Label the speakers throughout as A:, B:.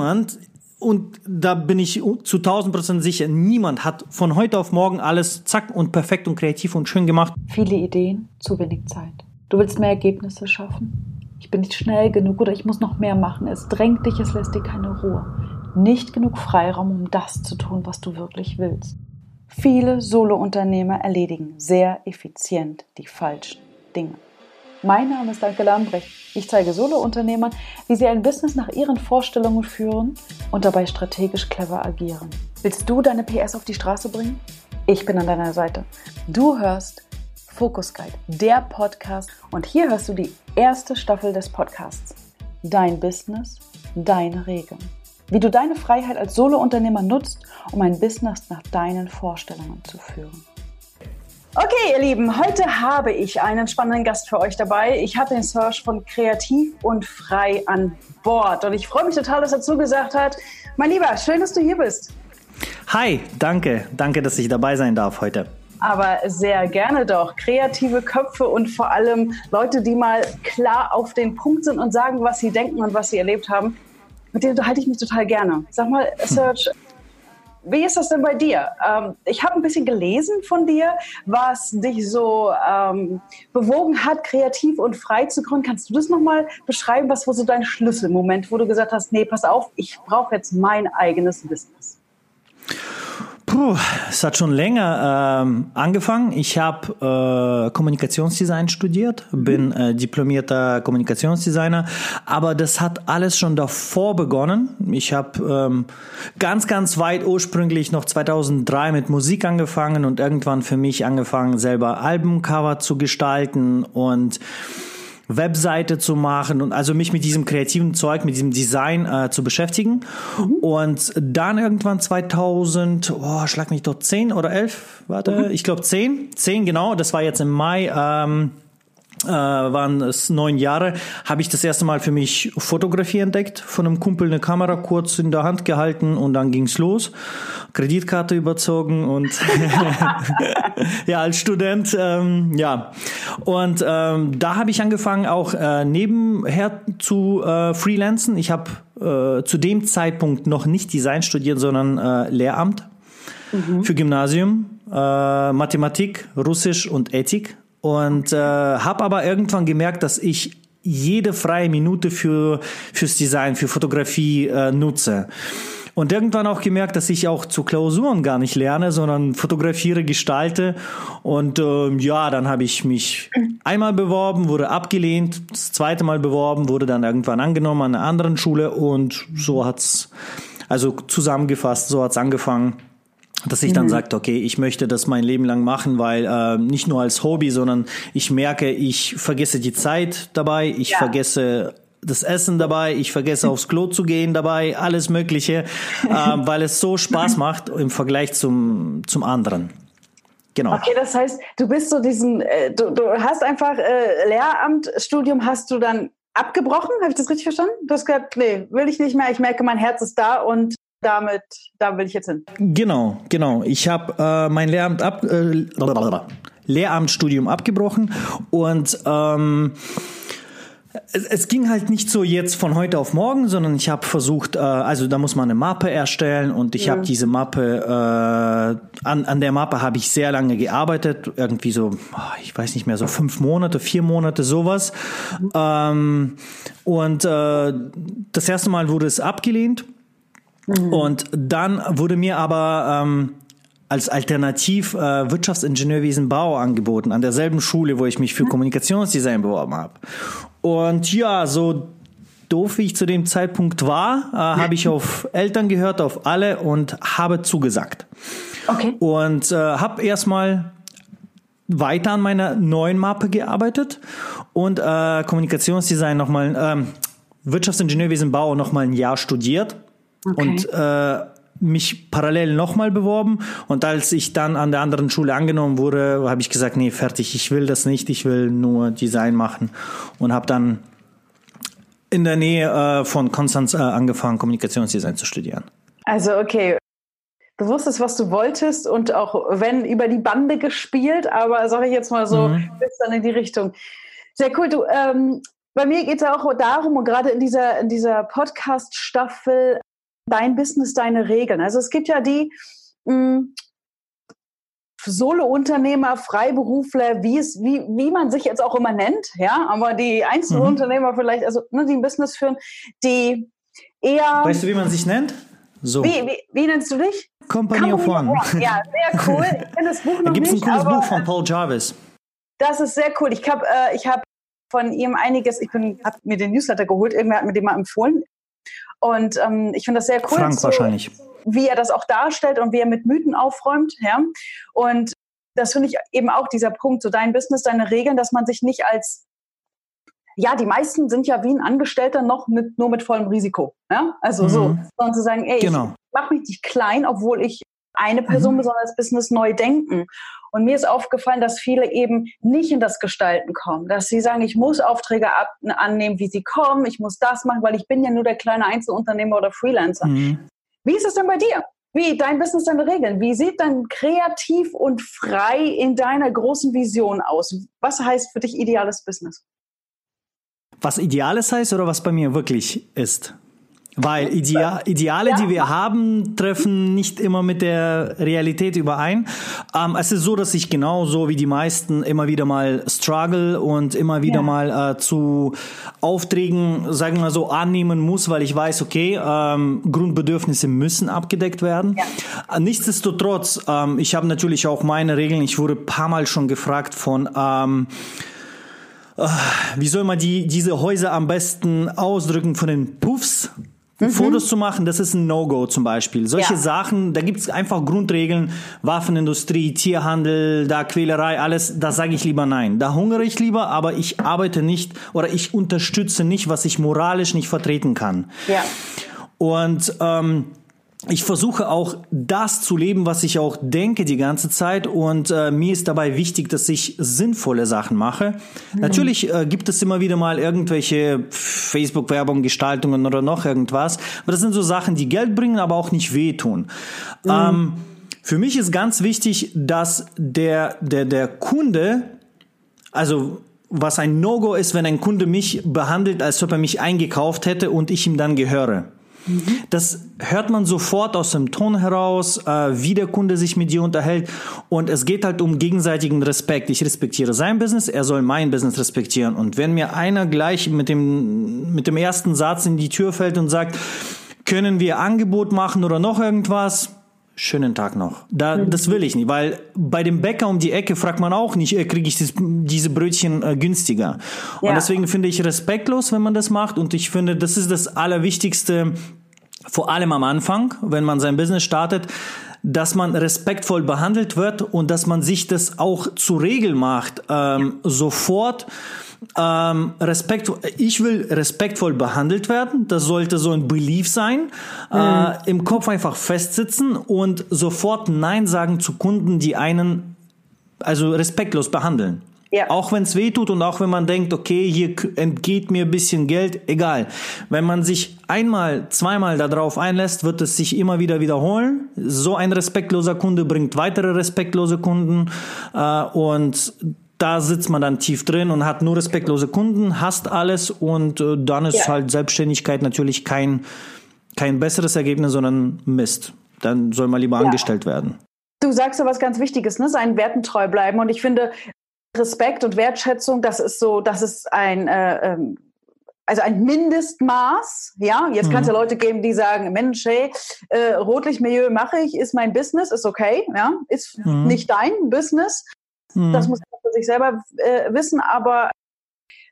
A: niemand und da bin ich zu 1000 Prozent sicher, niemand hat von heute auf morgen alles zack und perfekt und kreativ und schön gemacht.
B: Viele Ideen, zu wenig Zeit. Du willst mehr Ergebnisse schaffen. Ich bin nicht schnell genug oder ich muss noch mehr machen. Es drängt dich, es lässt dir keine Ruhe. Nicht genug Freiraum, um das zu tun, was du wirklich willst. Viele Solo-Unternehmer erledigen sehr effizient die falschen Dinge. Mein Name ist Danke Lambrecht. Ich zeige Solo-Unternehmern, wie sie ein Business nach ihren Vorstellungen führen und dabei strategisch clever agieren. Willst du deine PS auf die Straße bringen? Ich bin an deiner Seite. Du hörst Focus Guide, der Podcast und hier hörst du die erste Staffel des Podcasts. Dein Business, deine Regeln. Wie du deine Freiheit als Solo-Unternehmer nutzt, um ein Business nach deinen Vorstellungen zu führen. Okay, ihr Lieben, heute habe ich einen spannenden Gast für euch dabei. Ich habe den Search von Kreativ und Frei an Bord und ich freue mich total, dass er zugesagt hat. Mein Lieber, schön, dass du hier bist.
A: Hi, danke, danke, dass ich dabei sein darf heute.
B: Aber sehr gerne doch. Kreative Köpfe und vor allem Leute, die mal klar auf den Punkt sind und sagen, was sie denken und was sie erlebt haben. Mit denen unterhalte ich mich total gerne. Sag mal, Search, wie ist das denn bei dir? Ähm, ich habe ein bisschen gelesen von dir, was dich so ähm, bewogen hat, kreativ und frei zu gründen. Kannst du das nochmal beschreiben? Was war so dein Schlüsselmoment, wo du gesagt hast, nee, pass auf, ich brauche jetzt mein eigenes Business?
A: Puh, es hat schon länger ähm, angefangen. Ich habe äh, Kommunikationsdesign studiert, bin äh, diplomierter Kommunikationsdesigner, aber das hat alles schon davor begonnen. Ich habe ähm, ganz, ganz weit ursprünglich noch 2003 mit Musik angefangen und irgendwann für mich angefangen, selber Albumcover zu gestalten und Webseite zu machen und also mich mit diesem kreativen Zeug, mit diesem Design äh, zu beschäftigen. Mhm. Und dann irgendwann 2000, oh, schlag mich doch 10 oder 11, warte, mhm. ich glaube 10, 10 genau, das war jetzt im Mai. Ähm, äh, waren es neun Jahre, habe ich das erste Mal für mich Fotografie entdeckt, von einem Kumpel eine Kamera kurz in der Hand gehalten und dann ging's los. Kreditkarte überzogen und ja, als Student, ähm, ja. Und ähm, da habe ich angefangen auch äh, nebenher zu äh, freelancen. Ich habe äh, zu dem Zeitpunkt noch nicht Design studiert, sondern äh, Lehramt mhm. für Gymnasium, äh, Mathematik, Russisch und Ethik und äh, habe aber irgendwann gemerkt, dass ich jede freie Minute für fürs Design, für Fotografie äh, nutze. Und irgendwann auch gemerkt, dass ich auch zu Klausuren gar nicht lerne, sondern fotografiere, gestalte. Und äh, ja, dann habe ich mich einmal beworben, wurde abgelehnt, das zweite Mal beworben, wurde dann irgendwann angenommen an einer anderen Schule und so hat's, also zusammengefasst, so hat's angefangen dass ich dann mhm. sagte, okay, ich möchte das mein Leben lang machen, weil äh, nicht nur als Hobby, sondern ich merke, ich vergesse die Zeit dabei, ich ja. vergesse das Essen dabei, ich vergesse aufs Klo zu gehen dabei, alles Mögliche, äh, weil es so Spaß macht im Vergleich zum, zum anderen.
B: Genau. Okay, das heißt, du bist so diesen, äh, du, du hast einfach äh, Lehramtsstudium hast du dann abgebrochen, habe ich das richtig verstanden? Du hast gesagt, nee, will ich nicht mehr, ich merke, mein Herz ist da und damit, da will ich jetzt hin.
A: Genau, genau. Ich habe äh, mein Lehramt ab, äh, Lehramtsstudium abgebrochen und ähm, es, es, ging halt nicht so jetzt von heute auf morgen, sondern ich habe versucht, äh, also da muss man eine Mappe erstellen und ich mhm. habe diese Mappe, äh, an, an der Mappe habe ich sehr lange gearbeitet, irgendwie so, ich weiß nicht mehr, so fünf Monate, vier Monate, sowas. Mhm. Ähm, und äh, das erste Mal wurde es abgelehnt Mhm. Und dann wurde mir aber ähm, als Alternativ äh, Wirtschaftsingenieurwesen Bau angeboten, an derselben Schule, wo ich mich für Kommunikationsdesign beworben habe. Und ja, so doof wie ich zu dem Zeitpunkt war, äh, habe ich auf Eltern gehört, auf alle und habe zugesagt. Okay. Und äh, habe erstmal weiter an meiner neuen Mappe gearbeitet und äh, Kommunikationsdesign nochmal, ähm, Wirtschaftsingenieurwesen Bau nochmal ein Jahr studiert Okay. Und äh, mich parallel nochmal beworben und als ich dann an der anderen Schule angenommen wurde, habe ich gesagt, nee, fertig, ich will das nicht, ich will nur Design machen und habe dann in der Nähe äh, von Konstanz äh, angefangen, Kommunikationsdesign zu studieren.
B: Also okay, du wusstest, was du wolltest und auch wenn über die Bande gespielt, aber sage ich jetzt mal so, mhm. bis dann in die Richtung. Sehr cool. Du, ähm, bei mir geht es auch darum, und gerade in dieser, in dieser Podcast-Staffel dein Business, deine Regeln. Also es gibt ja die mh, hm, Solo-Unternehmer, Freiberufler, wie es, wie, wie man sich jetzt auch immer nennt, ja, aber die Einzelunternehmer mhm. vielleicht, also ne, die ein Business führen, die eher.
A: Weißt du, wie man sich nennt?
B: So. Wie, wie, wie nennst du dich?
A: Company, Company of One.
B: Ja, sehr cool. Ich kenne das Buch noch
A: da
B: gibt's
A: nicht. Da gibt es ein cooles Buch von Paul Jarvis.
B: Das ist sehr cool. Ich habe äh, hab von ihm einiges, ich habe mir den Newsletter geholt, irgendwer hat mir den mal empfohlen. Und ähm, ich finde das sehr cool.
A: Frank so, wahrscheinlich.
B: Wie er das auch darstellt und wie er mit Mythen aufräumt. Ja? Und das finde ich eben auch dieser Punkt, so dein Business, deine Regeln, dass man sich nicht als ja, die meisten sind ja wie ein Angestellter noch mit, nur mit vollem Risiko. Ja? Also mhm. so, sondern zu sagen, ey, genau. ich mache mich nicht klein, obwohl ich eine Person mhm. besonders Business neu denken. Und mir ist aufgefallen, dass viele eben nicht in das Gestalten kommen, dass sie sagen, ich muss Aufträge ab, annehmen, wie sie kommen, ich muss das machen, weil ich bin ja nur der kleine Einzelunternehmer oder Freelancer. Mhm. Wie ist es denn bei dir? Wie dein Business, deine Regeln? Wie sieht dein kreativ und frei in deiner großen Vision aus? Was heißt für dich ideales Business?
A: Was ideales heißt oder was bei mir wirklich ist? Weil Idea Ideale, ja. die wir haben, treffen nicht immer mit der Realität überein. Ähm, es ist so, dass ich genauso wie die meisten immer wieder mal struggle und immer wieder ja. mal äh, zu Aufträgen, sagen wir mal so, annehmen muss, weil ich weiß, okay, ähm, Grundbedürfnisse müssen abgedeckt werden. Ja. Äh, nichtsdestotrotz, ähm, ich habe natürlich auch meine Regeln. Ich wurde paar Mal schon gefragt von ähm, äh, wie soll man die, diese Häuser am besten ausdrücken von den Puffs? Mhm. Fotos zu machen, das ist ein No-Go zum Beispiel. Solche ja. Sachen, da gibt es einfach Grundregeln, Waffenindustrie, Tierhandel, da Quälerei, alles, da sage ich lieber nein. Da hungere ich lieber, aber ich arbeite nicht oder ich unterstütze nicht, was ich moralisch nicht vertreten kann.
B: Ja.
A: Und ähm, ich versuche auch das zu leben, was ich auch denke die ganze Zeit. Und äh, mir ist dabei wichtig, dass ich sinnvolle Sachen mache. Mhm. Natürlich äh, gibt es immer wieder mal irgendwelche Facebook-Werbung, Gestaltungen oder noch irgendwas. Aber das sind so Sachen, die Geld bringen, aber auch nicht wehtun. Mhm. Ähm, für mich ist ganz wichtig, dass der, der, der Kunde, also was ein No-Go ist, wenn ein Kunde mich behandelt, als ob er mich eingekauft hätte und ich ihm dann gehöre. Das hört man sofort aus dem Ton heraus, äh, wie der Kunde sich mit dir unterhält. Und es geht halt um gegenseitigen Respekt. Ich respektiere sein Business, er soll mein Business respektieren. Und wenn mir einer gleich mit dem, mit dem ersten Satz in die Tür fällt und sagt, können wir Angebot machen oder noch irgendwas? Schönen Tag noch. Da. Das will ich nicht, weil bei dem Bäcker um die Ecke fragt man auch nicht, äh, kriege ich das, diese Brötchen äh, günstiger. Ja. Und deswegen finde ich respektlos, wenn man das macht. Und ich finde, das ist das Allerwichtigste, vor allem am Anfang, wenn man sein Business startet, dass man respektvoll behandelt wird und dass man sich das auch zur Regel macht, ähm, sofort ähm, Respekt, ich will respektvoll behandelt werden. Das sollte so ein Belief sein. Äh, mhm. Äh, Im Kopf einfach festsitzen und sofort Nein sagen zu Kunden, die einen also respektlos behandeln. Ja. Auch wenn es weh tut und auch wenn man denkt, okay, hier entgeht mir ein bisschen Geld, egal. Wenn man sich einmal, zweimal darauf einlässt, wird es sich immer wieder wiederholen. So ein respektloser Kunde bringt weitere respektlose Kunden äh, und da sitzt man dann tief drin und hat nur respektlose Kunden, hasst alles und äh, dann ist ja. halt Selbstständigkeit natürlich kein, kein besseres Ergebnis, sondern Mist. Dann soll man lieber ja. angestellt werden.
B: Du sagst ja was ganz Wichtiges, ne? seinen Werten treu bleiben. Und ich finde, Respekt und Wertschätzung, das ist so, das ist ein, äh, ähm, also ein Mindestmaß. Ja, jetzt mhm. kann es ja Leute geben, die sagen, Mensch, hey, äh, Rotlichtmilieu mache ich, ist mein Business, ist okay, ja, ist mhm. nicht dein Business. Mhm. Das muss man für sich selber äh, wissen, aber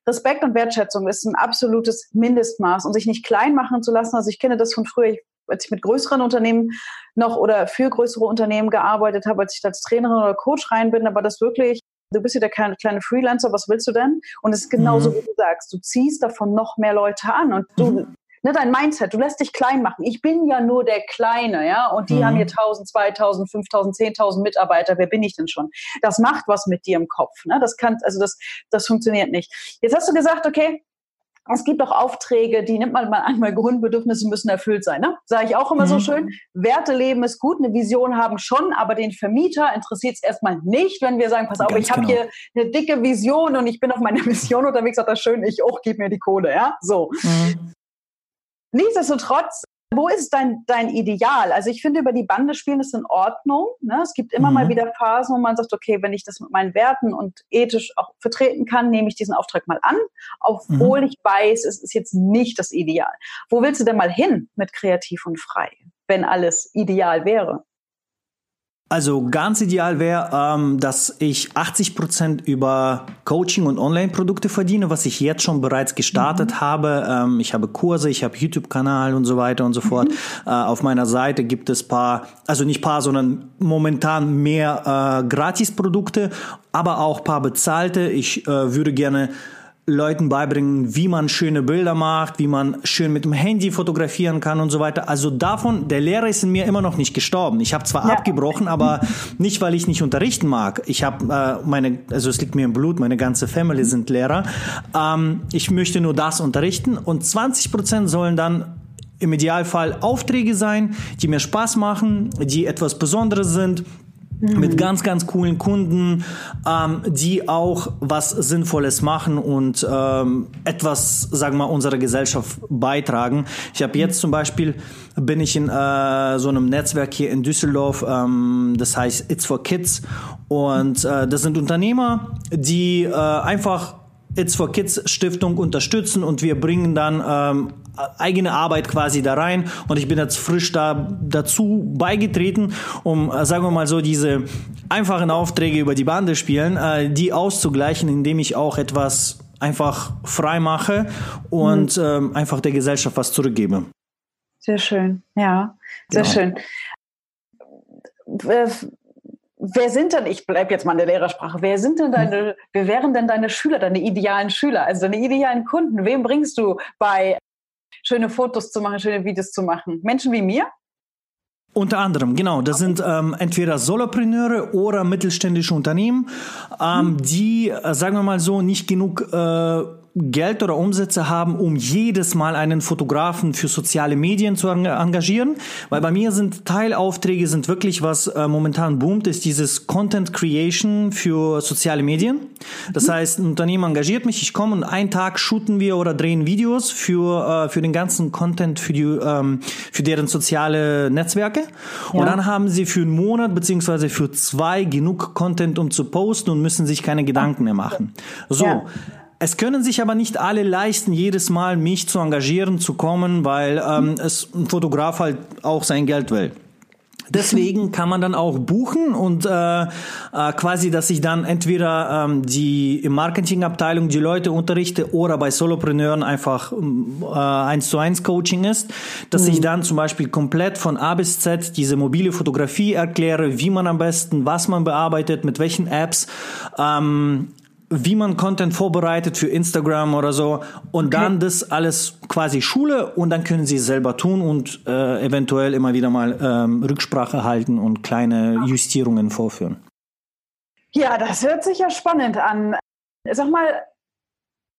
B: Respekt und Wertschätzung ist ein absolutes Mindestmaß und sich nicht klein machen zu lassen. Also ich kenne das von früher, als ich mit größeren Unternehmen noch oder für größere Unternehmen gearbeitet habe, als ich als Trainerin oder Coach rein bin, aber das wirklich, du bist ja der kleine, kleine Freelancer, was willst du denn? Und es ist genauso, mhm. wie du sagst, du ziehst davon noch mehr Leute an und du, mhm ne, dein Mindset, du lässt dich klein machen. Ich bin ja nur der Kleine, ja, und die mhm. haben hier 1000, 2000, 5000, 10.000 Mitarbeiter. Wer bin ich denn schon? Das macht was mit dir im Kopf, ne? Das kann, also das, das funktioniert nicht. Jetzt hast du gesagt, okay, es gibt auch Aufträge, die nimmt man mal an, weil Grundbedürfnisse müssen erfüllt sein. Ne? Sage ich auch immer mhm. so schön. Werte leben ist gut, eine Vision haben schon, aber den Vermieter interessiert es erstmal nicht, wenn wir sagen, pass auf, Ganz ich habe genau. hier eine dicke Vision und ich bin auf meiner Mission unterwegs, sagt das schön, ich auch, gib mir die Kohle, ja, so. Mhm. Nichtsdestotrotz wo ist dein, dein Ideal? Also ich finde, über die Bande spielen ist in Ordnung. Ne? Es gibt immer mhm. mal wieder Phasen, wo man sagt, okay, wenn ich das mit meinen Werten und ethisch auch vertreten kann, nehme ich diesen Auftrag mal an, obwohl mhm. ich weiß, es ist jetzt nicht das Ideal. Wo willst du denn mal hin mit kreativ und frei, wenn alles ideal wäre?
A: Also ganz ideal wäre, ähm, dass ich 80 Prozent über Coaching und Online-Produkte verdiene, was ich jetzt schon bereits gestartet mhm. habe. Ähm, ich habe Kurse, ich habe YouTube-Kanal und so weiter und so fort. Mhm. Äh, auf meiner Seite gibt es paar, also nicht paar, sondern momentan mehr äh, Gratis-Produkte, aber auch paar bezahlte. Ich äh, würde gerne Leuten beibringen, wie man schöne Bilder macht, wie man schön mit dem Handy fotografieren kann und so weiter. Also davon, der Lehrer ist in mir immer noch nicht gestorben. Ich habe zwar ja. abgebrochen, aber nicht, weil ich nicht unterrichten mag. Ich habe äh, meine, also es liegt mir im Blut, meine ganze Family sind Lehrer. Ähm, ich möchte nur das unterrichten und 20 Prozent sollen dann im Idealfall Aufträge sein, die mir Spaß machen, die etwas Besonderes sind. Mit ganz, ganz coolen Kunden, ähm, die auch was Sinnvolles machen und ähm, etwas, sagen wir mal, unserer Gesellschaft beitragen. Ich habe jetzt zum Beispiel, bin ich in äh, so einem Netzwerk hier in Düsseldorf, ähm, das heißt It's for Kids. Und äh, das sind Unternehmer, die äh, einfach It's for Kids Stiftung unterstützen und wir bringen dann ähm, eigene Arbeit quasi da rein und ich bin jetzt frisch da dazu beigetreten, um, äh, sagen wir mal so, diese einfachen Aufträge über die Bande spielen, äh, die auszugleichen, indem ich auch etwas einfach frei mache und mhm. ähm, einfach der Gesellschaft was zurückgebe.
B: Sehr schön, ja, sehr genau. schön. Wer sind denn, ich bleibe jetzt mal in der Lehrersprache, wer sind denn deine, wer wären denn deine Schüler, deine idealen Schüler, also deine idealen Kunden? Wem bringst du bei schöne Fotos zu machen, schöne Videos zu machen. Menschen wie mir?
A: Unter anderem, genau. Das sind ähm, entweder Solopreneure oder mittelständische Unternehmen, ähm, hm. die, äh, sagen wir mal so, nicht genug äh, Geld oder Umsätze haben, um jedes Mal einen Fotografen für soziale Medien zu engagieren, weil bei mir sind Teilaufträge sind wirklich was äh, momentan boomt, ist dieses Content Creation für soziale Medien. Das mhm. heißt, ein Unternehmen engagiert mich, ich komme und einen Tag shooten wir oder drehen Videos für äh, für den ganzen Content für die ähm, für deren soziale Netzwerke ja. und dann haben sie für einen Monat beziehungsweise für zwei genug Content, um zu posten und müssen sich keine Gedanken mehr machen. So. Ja. Es können sich aber nicht alle leisten, jedes Mal mich zu engagieren, zu kommen, weil ähm, es ein Fotograf halt auch sein Geld will. Deswegen kann man dann auch buchen und äh, äh, quasi, dass ich dann entweder ähm, die im Marketingabteilung die Leute unterrichte oder bei Solopreneuren einfach äh, eins zu eins Coaching ist, dass mhm. ich dann zum Beispiel komplett von A bis Z diese mobile Fotografie erkläre, wie man am besten, was man bearbeitet, mit welchen Apps. Ähm, wie man Content vorbereitet für Instagram oder so und okay. dann das alles quasi Schule und dann können sie es selber tun und äh, eventuell immer wieder mal ähm, Rücksprache halten und kleine Justierungen vorführen.
B: Ja, das hört sich ja spannend an. Sag mal,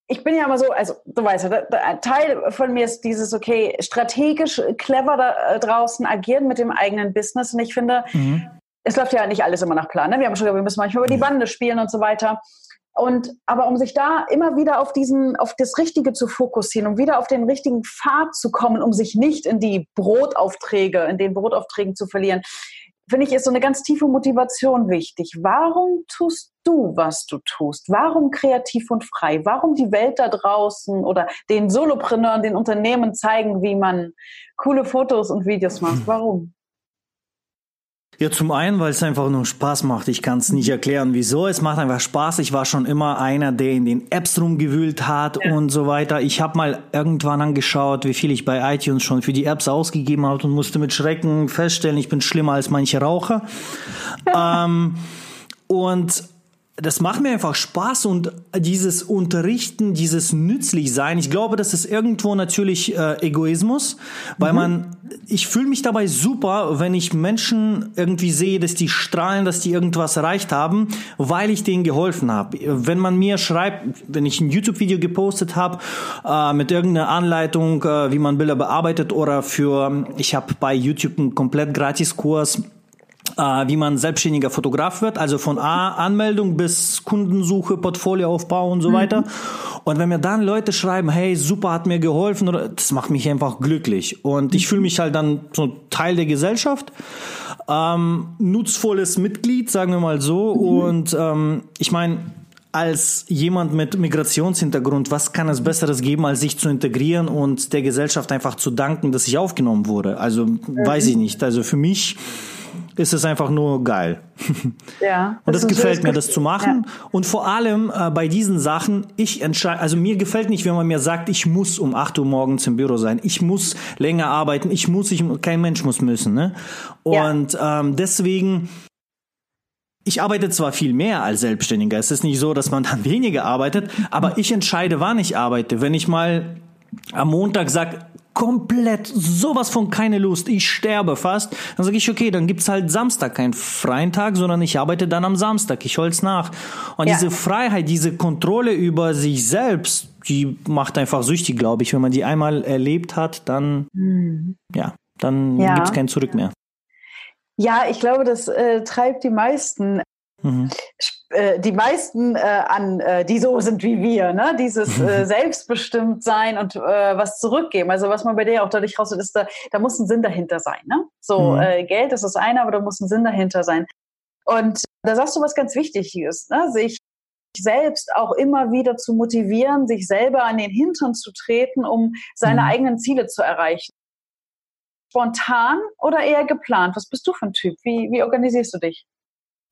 B: ich bin ja immer so, also du weißt ja, ein Teil von mir ist dieses, okay, strategisch clever da äh, draußen agieren mit dem eigenen Business und ich finde, mhm. es läuft ja nicht alles immer nach Plan. Ne? Wir haben schon gesagt, wir müssen manchmal über die Bande spielen und so weiter. Und aber um sich da immer wieder auf diesen, auf das Richtige zu fokussieren, um wieder auf den richtigen Pfad zu kommen, um sich nicht in die Brotaufträge, in den Brotaufträgen zu verlieren, finde ich, ist so eine ganz tiefe Motivation wichtig. Warum tust du, was du tust? Warum kreativ und frei? Warum die Welt da draußen oder den Solopreneuren, den Unternehmen zeigen, wie man coole Fotos und Videos macht? Warum?
A: Ja, zum einen, weil es einfach nur Spaß macht. Ich kann es nicht erklären, wieso. Es macht einfach Spaß. Ich war schon immer einer, der in den Apps rumgewühlt hat ja. und so weiter. Ich habe mal irgendwann angeschaut, wie viel ich bei iTunes schon für die Apps ausgegeben habe und musste mit Schrecken feststellen, ich bin schlimmer als manche Raucher. ähm, und das macht mir einfach Spaß und dieses Unterrichten, dieses nützlich sein. Ich glaube, das ist irgendwo natürlich äh, Egoismus, weil mhm. man, ich fühle mich dabei super, wenn ich Menschen irgendwie sehe, dass die strahlen, dass die irgendwas erreicht haben, weil ich denen geholfen habe. Wenn man mir schreibt, wenn ich ein YouTube-Video gepostet habe äh, mit irgendeiner Anleitung, äh, wie man Bilder bearbeitet oder für, ich habe bei YouTube einen komplett gratis Kurs wie man selbstständiger Fotograf wird, also von A Anmeldung bis Kundensuche, Portfolioaufbau und so mhm. weiter. Und wenn mir dann Leute schreiben, hey, super, hat mir geholfen, oder, das macht mich einfach glücklich. Und ich fühle mich halt dann so Teil der Gesellschaft. Ähm, nutzvolles Mitglied, sagen wir mal so. Mhm. Und ähm, ich meine, als jemand mit Migrationshintergrund, was kann es Besseres geben, als sich zu integrieren und der Gesellschaft einfach zu danken, dass ich aufgenommen wurde? Also mhm. weiß ich nicht. Also für mich ist es einfach nur geil. Ja. und das, das gefällt mir, das zu machen. Ja. Und vor allem äh, bei diesen Sachen, ich entscheide, also mir gefällt nicht, wenn man mir sagt, ich muss um 8 Uhr morgens im Büro sein, ich muss länger arbeiten, ich muss, ich, kein Mensch muss müssen. Ne? Und ja. ähm, deswegen ich arbeite zwar viel mehr als Selbstständiger. Es ist nicht so, dass man dann weniger arbeitet, aber ich entscheide, wann ich arbeite. Wenn ich mal am Montag sage, komplett sowas von keine Lust, ich sterbe fast, dann sage ich, okay, dann gibt's halt Samstag keinen freien Tag, sondern ich arbeite dann am Samstag, ich hol's nach. Und ja. diese Freiheit, diese Kontrolle über sich selbst, die macht einfach süchtig, glaube ich. Wenn man die einmal erlebt hat, dann, mhm. ja, dann ja. gibt's kein Zurück mehr.
B: Ja, ich glaube, das äh, treibt die meisten Mhm. Äh, die meisten äh, an, äh, die so sind wie wir, ne? dieses äh, Selbstbestimmtsein und äh, was zurückgeben. Also was man bei dir auch dadurch raushört, ist, da, da muss ein Sinn dahinter sein. Ne? So, mhm. äh, Geld ist das eine, aber da muss ein Sinn dahinter sein. Und da sagst du was ganz Wichtiges, ne? sich selbst auch immer wieder zu motivieren, sich selber an den Hintern zu treten, um seine mhm. eigenen Ziele zu erreichen. Spontan oder eher geplant? Was bist du für ein Typ? Wie, wie organisierst du dich?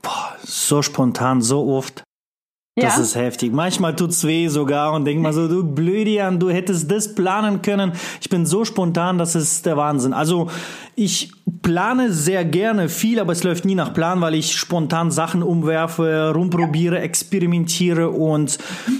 A: Boah, so spontan, so oft. Das ja. ist heftig. Manchmal tut's weh sogar und denk mal so, du Blödian, du hättest das planen können. Ich bin so spontan, das ist der Wahnsinn. Also ich plane sehr gerne viel, aber es läuft nie nach Plan, weil ich spontan Sachen umwerfe, rumprobiere, experimentiere und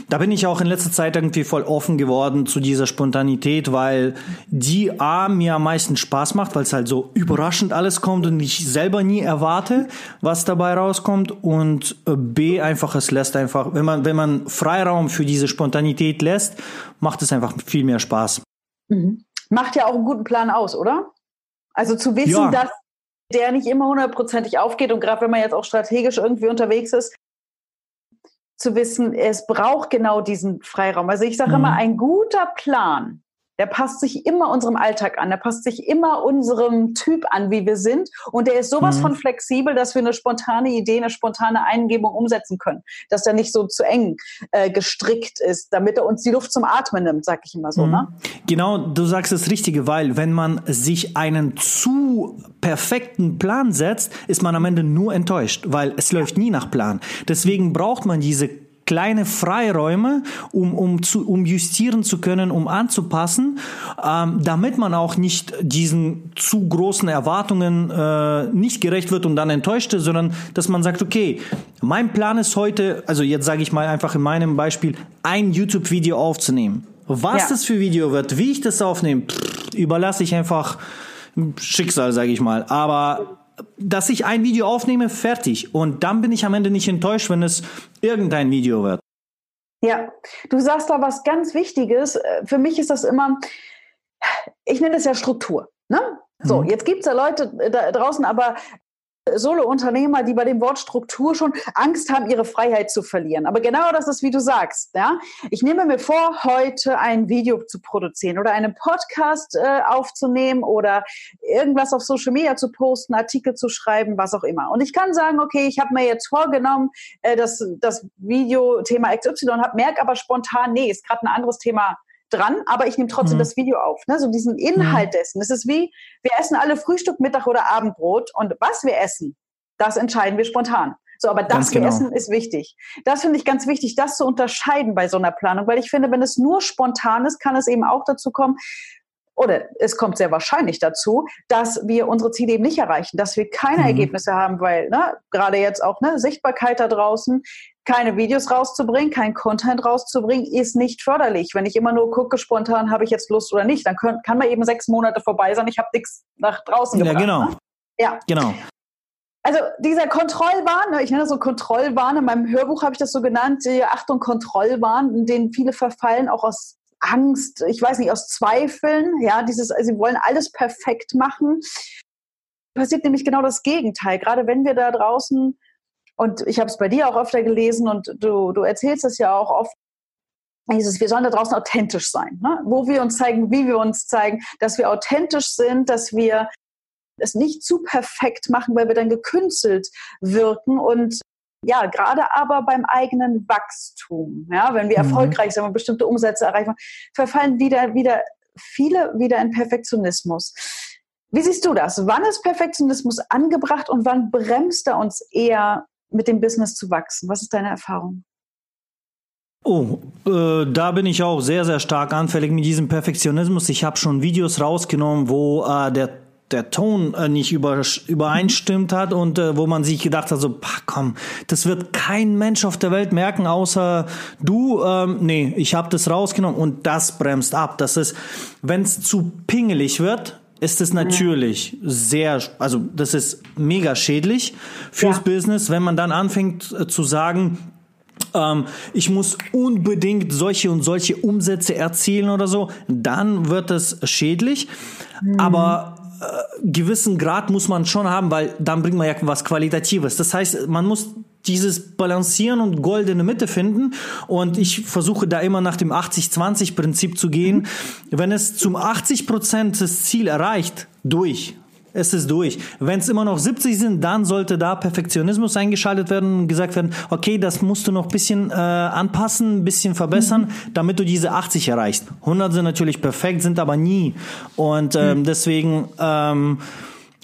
A: da bin ich auch in letzter Zeit irgendwie voll offen geworden zu dieser Spontanität, weil die A mir am meisten Spaß macht, weil es halt so überraschend alles kommt und ich selber nie erwarte, was dabei rauskommt und B einfach es lässt einfach, wenn man wenn man Freiraum für diese Spontanität lässt, macht es einfach viel mehr Spaß.
B: Mhm. Macht ja auch einen guten Plan aus, oder? Also zu wissen, ja. dass der nicht immer hundertprozentig aufgeht und gerade wenn man jetzt auch strategisch irgendwie unterwegs ist, zu wissen, es braucht genau diesen Freiraum. Also ich sage mhm. immer, ein guter Plan der passt sich immer unserem Alltag an, der passt sich immer unserem Typ an, wie wir sind. Und der ist sowas mhm. von flexibel, dass wir eine spontane Idee, eine spontane Eingebung umsetzen können. Dass der nicht so zu eng äh, gestrickt ist, damit er uns die Luft zum Atmen nimmt, sag ich immer so. Mhm. Ne?
A: Genau, du sagst das Richtige, weil wenn man sich einen zu perfekten Plan setzt, ist man am Ende nur enttäuscht, weil es läuft nie nach Plan. Deswegen braucht man diese kleine Freiräume, um, um, zu, um justieren zu können, um anzupassen, ähm, damit man auch nicht diesen zu großen Erwartungen äh, nicht gerecht wird und dann enttäuscht ist, sondern dass man sagt, okay, mein Plan ist heute, also jetzt sage ich mal einfach in meinem Beispiel, ein YouTube-Video aufzunehmen. Was ja. das für Video wird, wie ich das aufnehme, pff, überlasse ich einfach Schicksal, sage ich mal. Aber dass ich ein Video aufnehme, fertig. Und dann bin ich am Ende nicht enttäuscht, wenn es irgendein Video wird.
B: Ja, du sagst da was ganz Wichtiges. Für mich ist das immer, ich nenne es ja Struktur. Ne? So, mhm. jetzt gibt es ja Leute da draußen, aber Solo-Unternehmer, die bei dem Wort Struktur schon Angst haben, ihre Freiheit zu verlieren. Aber genau das ist, wie du sagst. Ja? Ich nehme mir vor, heute ein Video zu produzieren oder einen Podcast äh, aufzunehmen oder irgendwas auf Social Media zu posten, Artikel zu schreiben, was auch immer. Und ich kann sagen, okay, ich habe mir jetzt vorgenommen, äh, das, das Video Thema XY, merke aber spontan, nee, ist gerade ein anderes Thema dran, aber ich nehme trotzdem mhm. das Video auf. Ne? So diesen Inhalt mhm. dessen. Es ist wie, wir essen alle Frühstück, Mittag oder Abendbrot und was wir essen, das entscheiden wir spontan. So, aber das genau. Essen ist wichtig. Das finde ich ganz wichtig, das zu unterscheiden bei so einer Planung, weil ich finde, wenn es nur spontan ist, kann es eben auch dazu kommen, oder es kommt sehr wahrscheinlich dazu, dass wir unsere Ziele eben nicht erreichen, dass wir keine mhm. Ergebnisse haben, weil ne, gerade jetzt auch ne, Sichtbarkeit da draußen, keine Videos rauszubringen, kein Content rauszubringen, ist nicht förderlich. Wenn ich immer nur gucke, spontan habe ich jetzt Lust oder nicht, dann können, kann man eben sechs Monate vorbei sein, ich habe nichts nach draußen gebracht.
A: Ja, genau.
B: Ne?
A: Ja, genau.
B: Also dieser Kontrollwahn, ne, ich nenne das so Kontrollwahn, in meinem Hörbuch habe ich das so genannt, die Achtung, Kontrollwahn, in den viele verfallen, auch aus Angst, ich weiß nicht, aus Zweifeln, ja, dieses, also sie wollen alles perfekt machen. passiert nämlich genau das Gegenteil. Gerade wenn wir da draußen, und ich habe es bei dir auch öfter gelesen und du, du erzählst es ja auch oft, dieses, wir sollen da draußen authentisch sein, ne? wo wir uns zeigen, wie wir uns zeigen, dass wir authentisch sind, dass wir es nicht zu perfekt machen, weil wir dann gekünstelt wirken und ja, gerade aber beim eigenen Wachstum, ja, wenn wir mhm. erfolgreich sind und bestimmte Umsätze erreichen, verfallen wieder, wieder viele wieder in Perfektionismus. Wie siehst du das? Wann ist Perfektionismus angebracht und wann bremst er uns eher mit dem Business zu wachsen? Was ist deine Erfahrung?
A: Oh, äh, da bin ich auch sehr, sehr stark anfällig mit diesem Perfektionismus. Ich habe schon Videos rausgenommen, wo äh, der der Ton äh, nicht über, übereinstimmt hat und äh, wo man sich gedacht hat, so, pah, komm, das wird kein Mensch auf der Welt merken, außer du. Ähm, nee, ich habe das rausgenommen und das bremst ab. Das ist, wenn es zu pingelig wird, ist es natürlich sehr, also das ist mega schädlich fürs ja. Business, wenn man dann anfängt äh, zu sagen, ähm, ich muss unbedingt solche und solche Umsätze erzielen oder so, dann wird es schädlich. Mhm. Aber äh, gewissen Grad muss man schon haben, weil dann bringt man ja was Qualitatives. Das heißt, man muss dieses Balancieren und goldene Mitte finden. Und ich versuche da immer nach dem 80-20-Prinzip zu gehen. Wenn es zum 80 Prozent das Ziel erreicht, durch es ist durch. Wenn es immer noch 70 sind, dann sollte da Perfektionismus eingeschaltet werden und gesagt werden, okay, das musst du noch ein bisschen äh, anpassen, ein bisschen verbessern, mhm. damit du diese 80 erreichst. 100 sind natürlich perfekt, sind aber nie. Und ähm, mhm. deswegen ähm,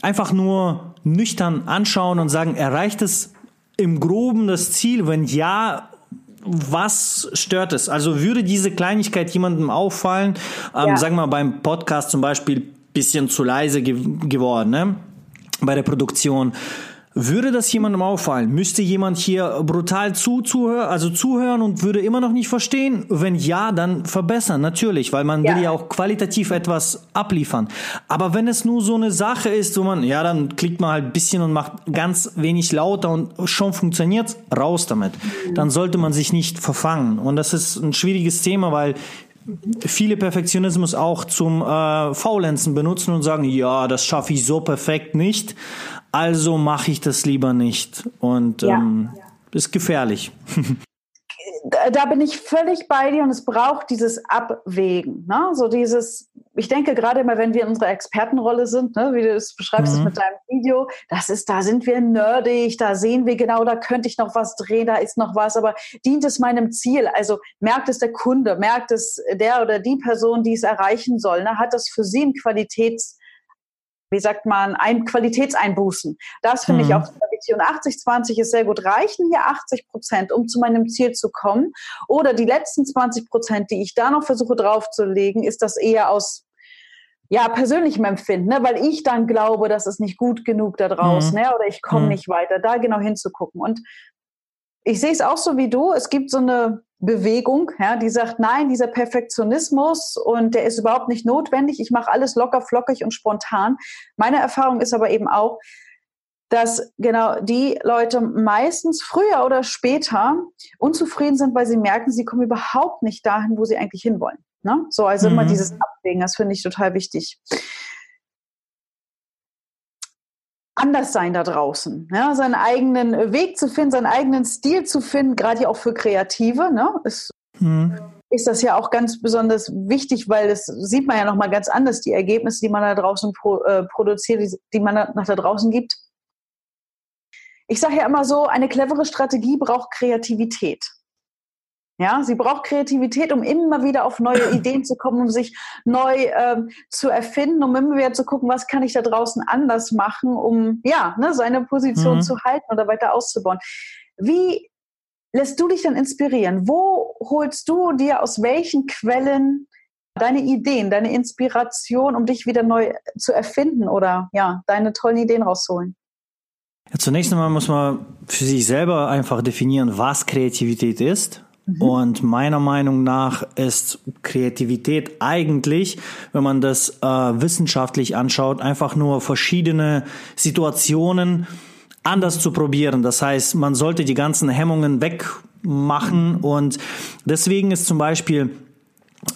A: einfach nur nüchtern anschauen und sagen, erreicht es im Groben das Ziel? Wenn ja, was stört es? Also würde diese Kleinigkeit jemandem auffallen? Ähm, ja. Sagen wir mal beim Podcast zum Beispiel bisschen zu leise ge geworden ne? bei der Produktion. Würde das jemandem auffallen? Müsste jemand hier brutal zu, zuhören, also zuhören und würde immer noch nicht verstehen? Wenn ja, dann verbessern, natürlich, weil man ja. will ja auch qualitativ etwas abliefern. Aber wenn es nur so eine Sache ist, wo man, ja, dann klickt man halt ein bisschen und macht ganz wenig lauter und schon funktioniert, raus damit. Dann sollte man sich nicht verfangen. Und das ist ein schwieriges Thema, weil viele Perfektionismus auch zum äh, Faulenzen benutzen und sagen, ja, das schaffe ich so perfekt nicht, also mache ich das lieber nicht. Und ja. ähm, ist gefährlich.
B: da bin ich völlig bei dir und es braucht dieses Abwägen. Ne? So dieses, ich denke gerade immer, wenn wir in unserer Expertenrolle sind, ne, wie du es beschreibst mhm. mit deinem Video, das ist, da sind wir nerdig, da sehen wir genau, da könnte ich noch was drehen, da ist noch was, aber dient es meinem Ziel? Also merkt es der Kunde, merkt es der oder die Person, die es erreichen soll, ne? hat das für sie ein Qualitäts wie sagt man, ein Qualitätseinbußen. Das finde mhm. ich auch wichtig. Und 80-20 ist sehr gut. Reichen hier 80 Prozent, um zu meinem Ziel zu kommen? Oder die letzten 20 Prozent, die ich da noch versuche draufzulegen, ist das eher aus ja, persönlichem Empfinden, ne? weil ich dann glaube, das ist nicht gut genug da draußen, mhm. ne? oder ich komme mhm. nicht weiter, da genau hinzugucken. Und ich sehe es auch so wie du. Es gibt so eine Bewegung, ja, die sagt, nein, dieser Perfektionismus und der ist überhaupt nicht notwendig. Ich mache alles locker, flockig und spontan. Meine Erfahrung ist aber eben auch, dass genau die Leute meistens früher oder später unzufrieden sind, weil sie merken, sie kommen überhaupt nicht dahin, wo sie eigentlich hinwollen. Ne? So, also mhm. immer dieses Abwägen, das finde ich total wichtig anders sein da draußen, ja, seinen eigenen Weg zu finden, seinen eigenen Stil zu finden, gerade ja auch für Kreative, ne, ist, mhm. ist das ja auch ganz besonders wichtig, weil das sieht man ja nochmal ganz anders, die Ergebnisse, die man da draußen pro, äh, produziert, die, die man nach da draußen gibt. Ich sage ja immer so, eine clevere Strategie braucht Kreativität. Ja, sie braucht Kreativität, um immer wieder auf neue Ideen zu kommen, um sich neu ähm, zu erfinden, um immer wieder zu gucken, was kann ich da draußen anders machen, um ja ne, seine Position mhm. zu halten oder weiter auszubauen. Wie lässt du dich dann inspirieren? Wo holst du dir aus welchen Quellen deine Ideen, deine Inspiration, um dich wieder neu zu erfinden oder ja, deine tollen Ideen rausholen?
A: Ja, zunächst einmal muss man für sich selber einfach definieren, was Kreativität ist. Mhm. Und meiner Meinung nach ist Kreativität eigentlich, wenn man das äh, wissenschaftlich anschaut, einfach nur verschiedene Situationen anders zu probieren. Das heißt, man sollte die ganzen Hemmungen wegmachen und deswegen ist zum Beispiel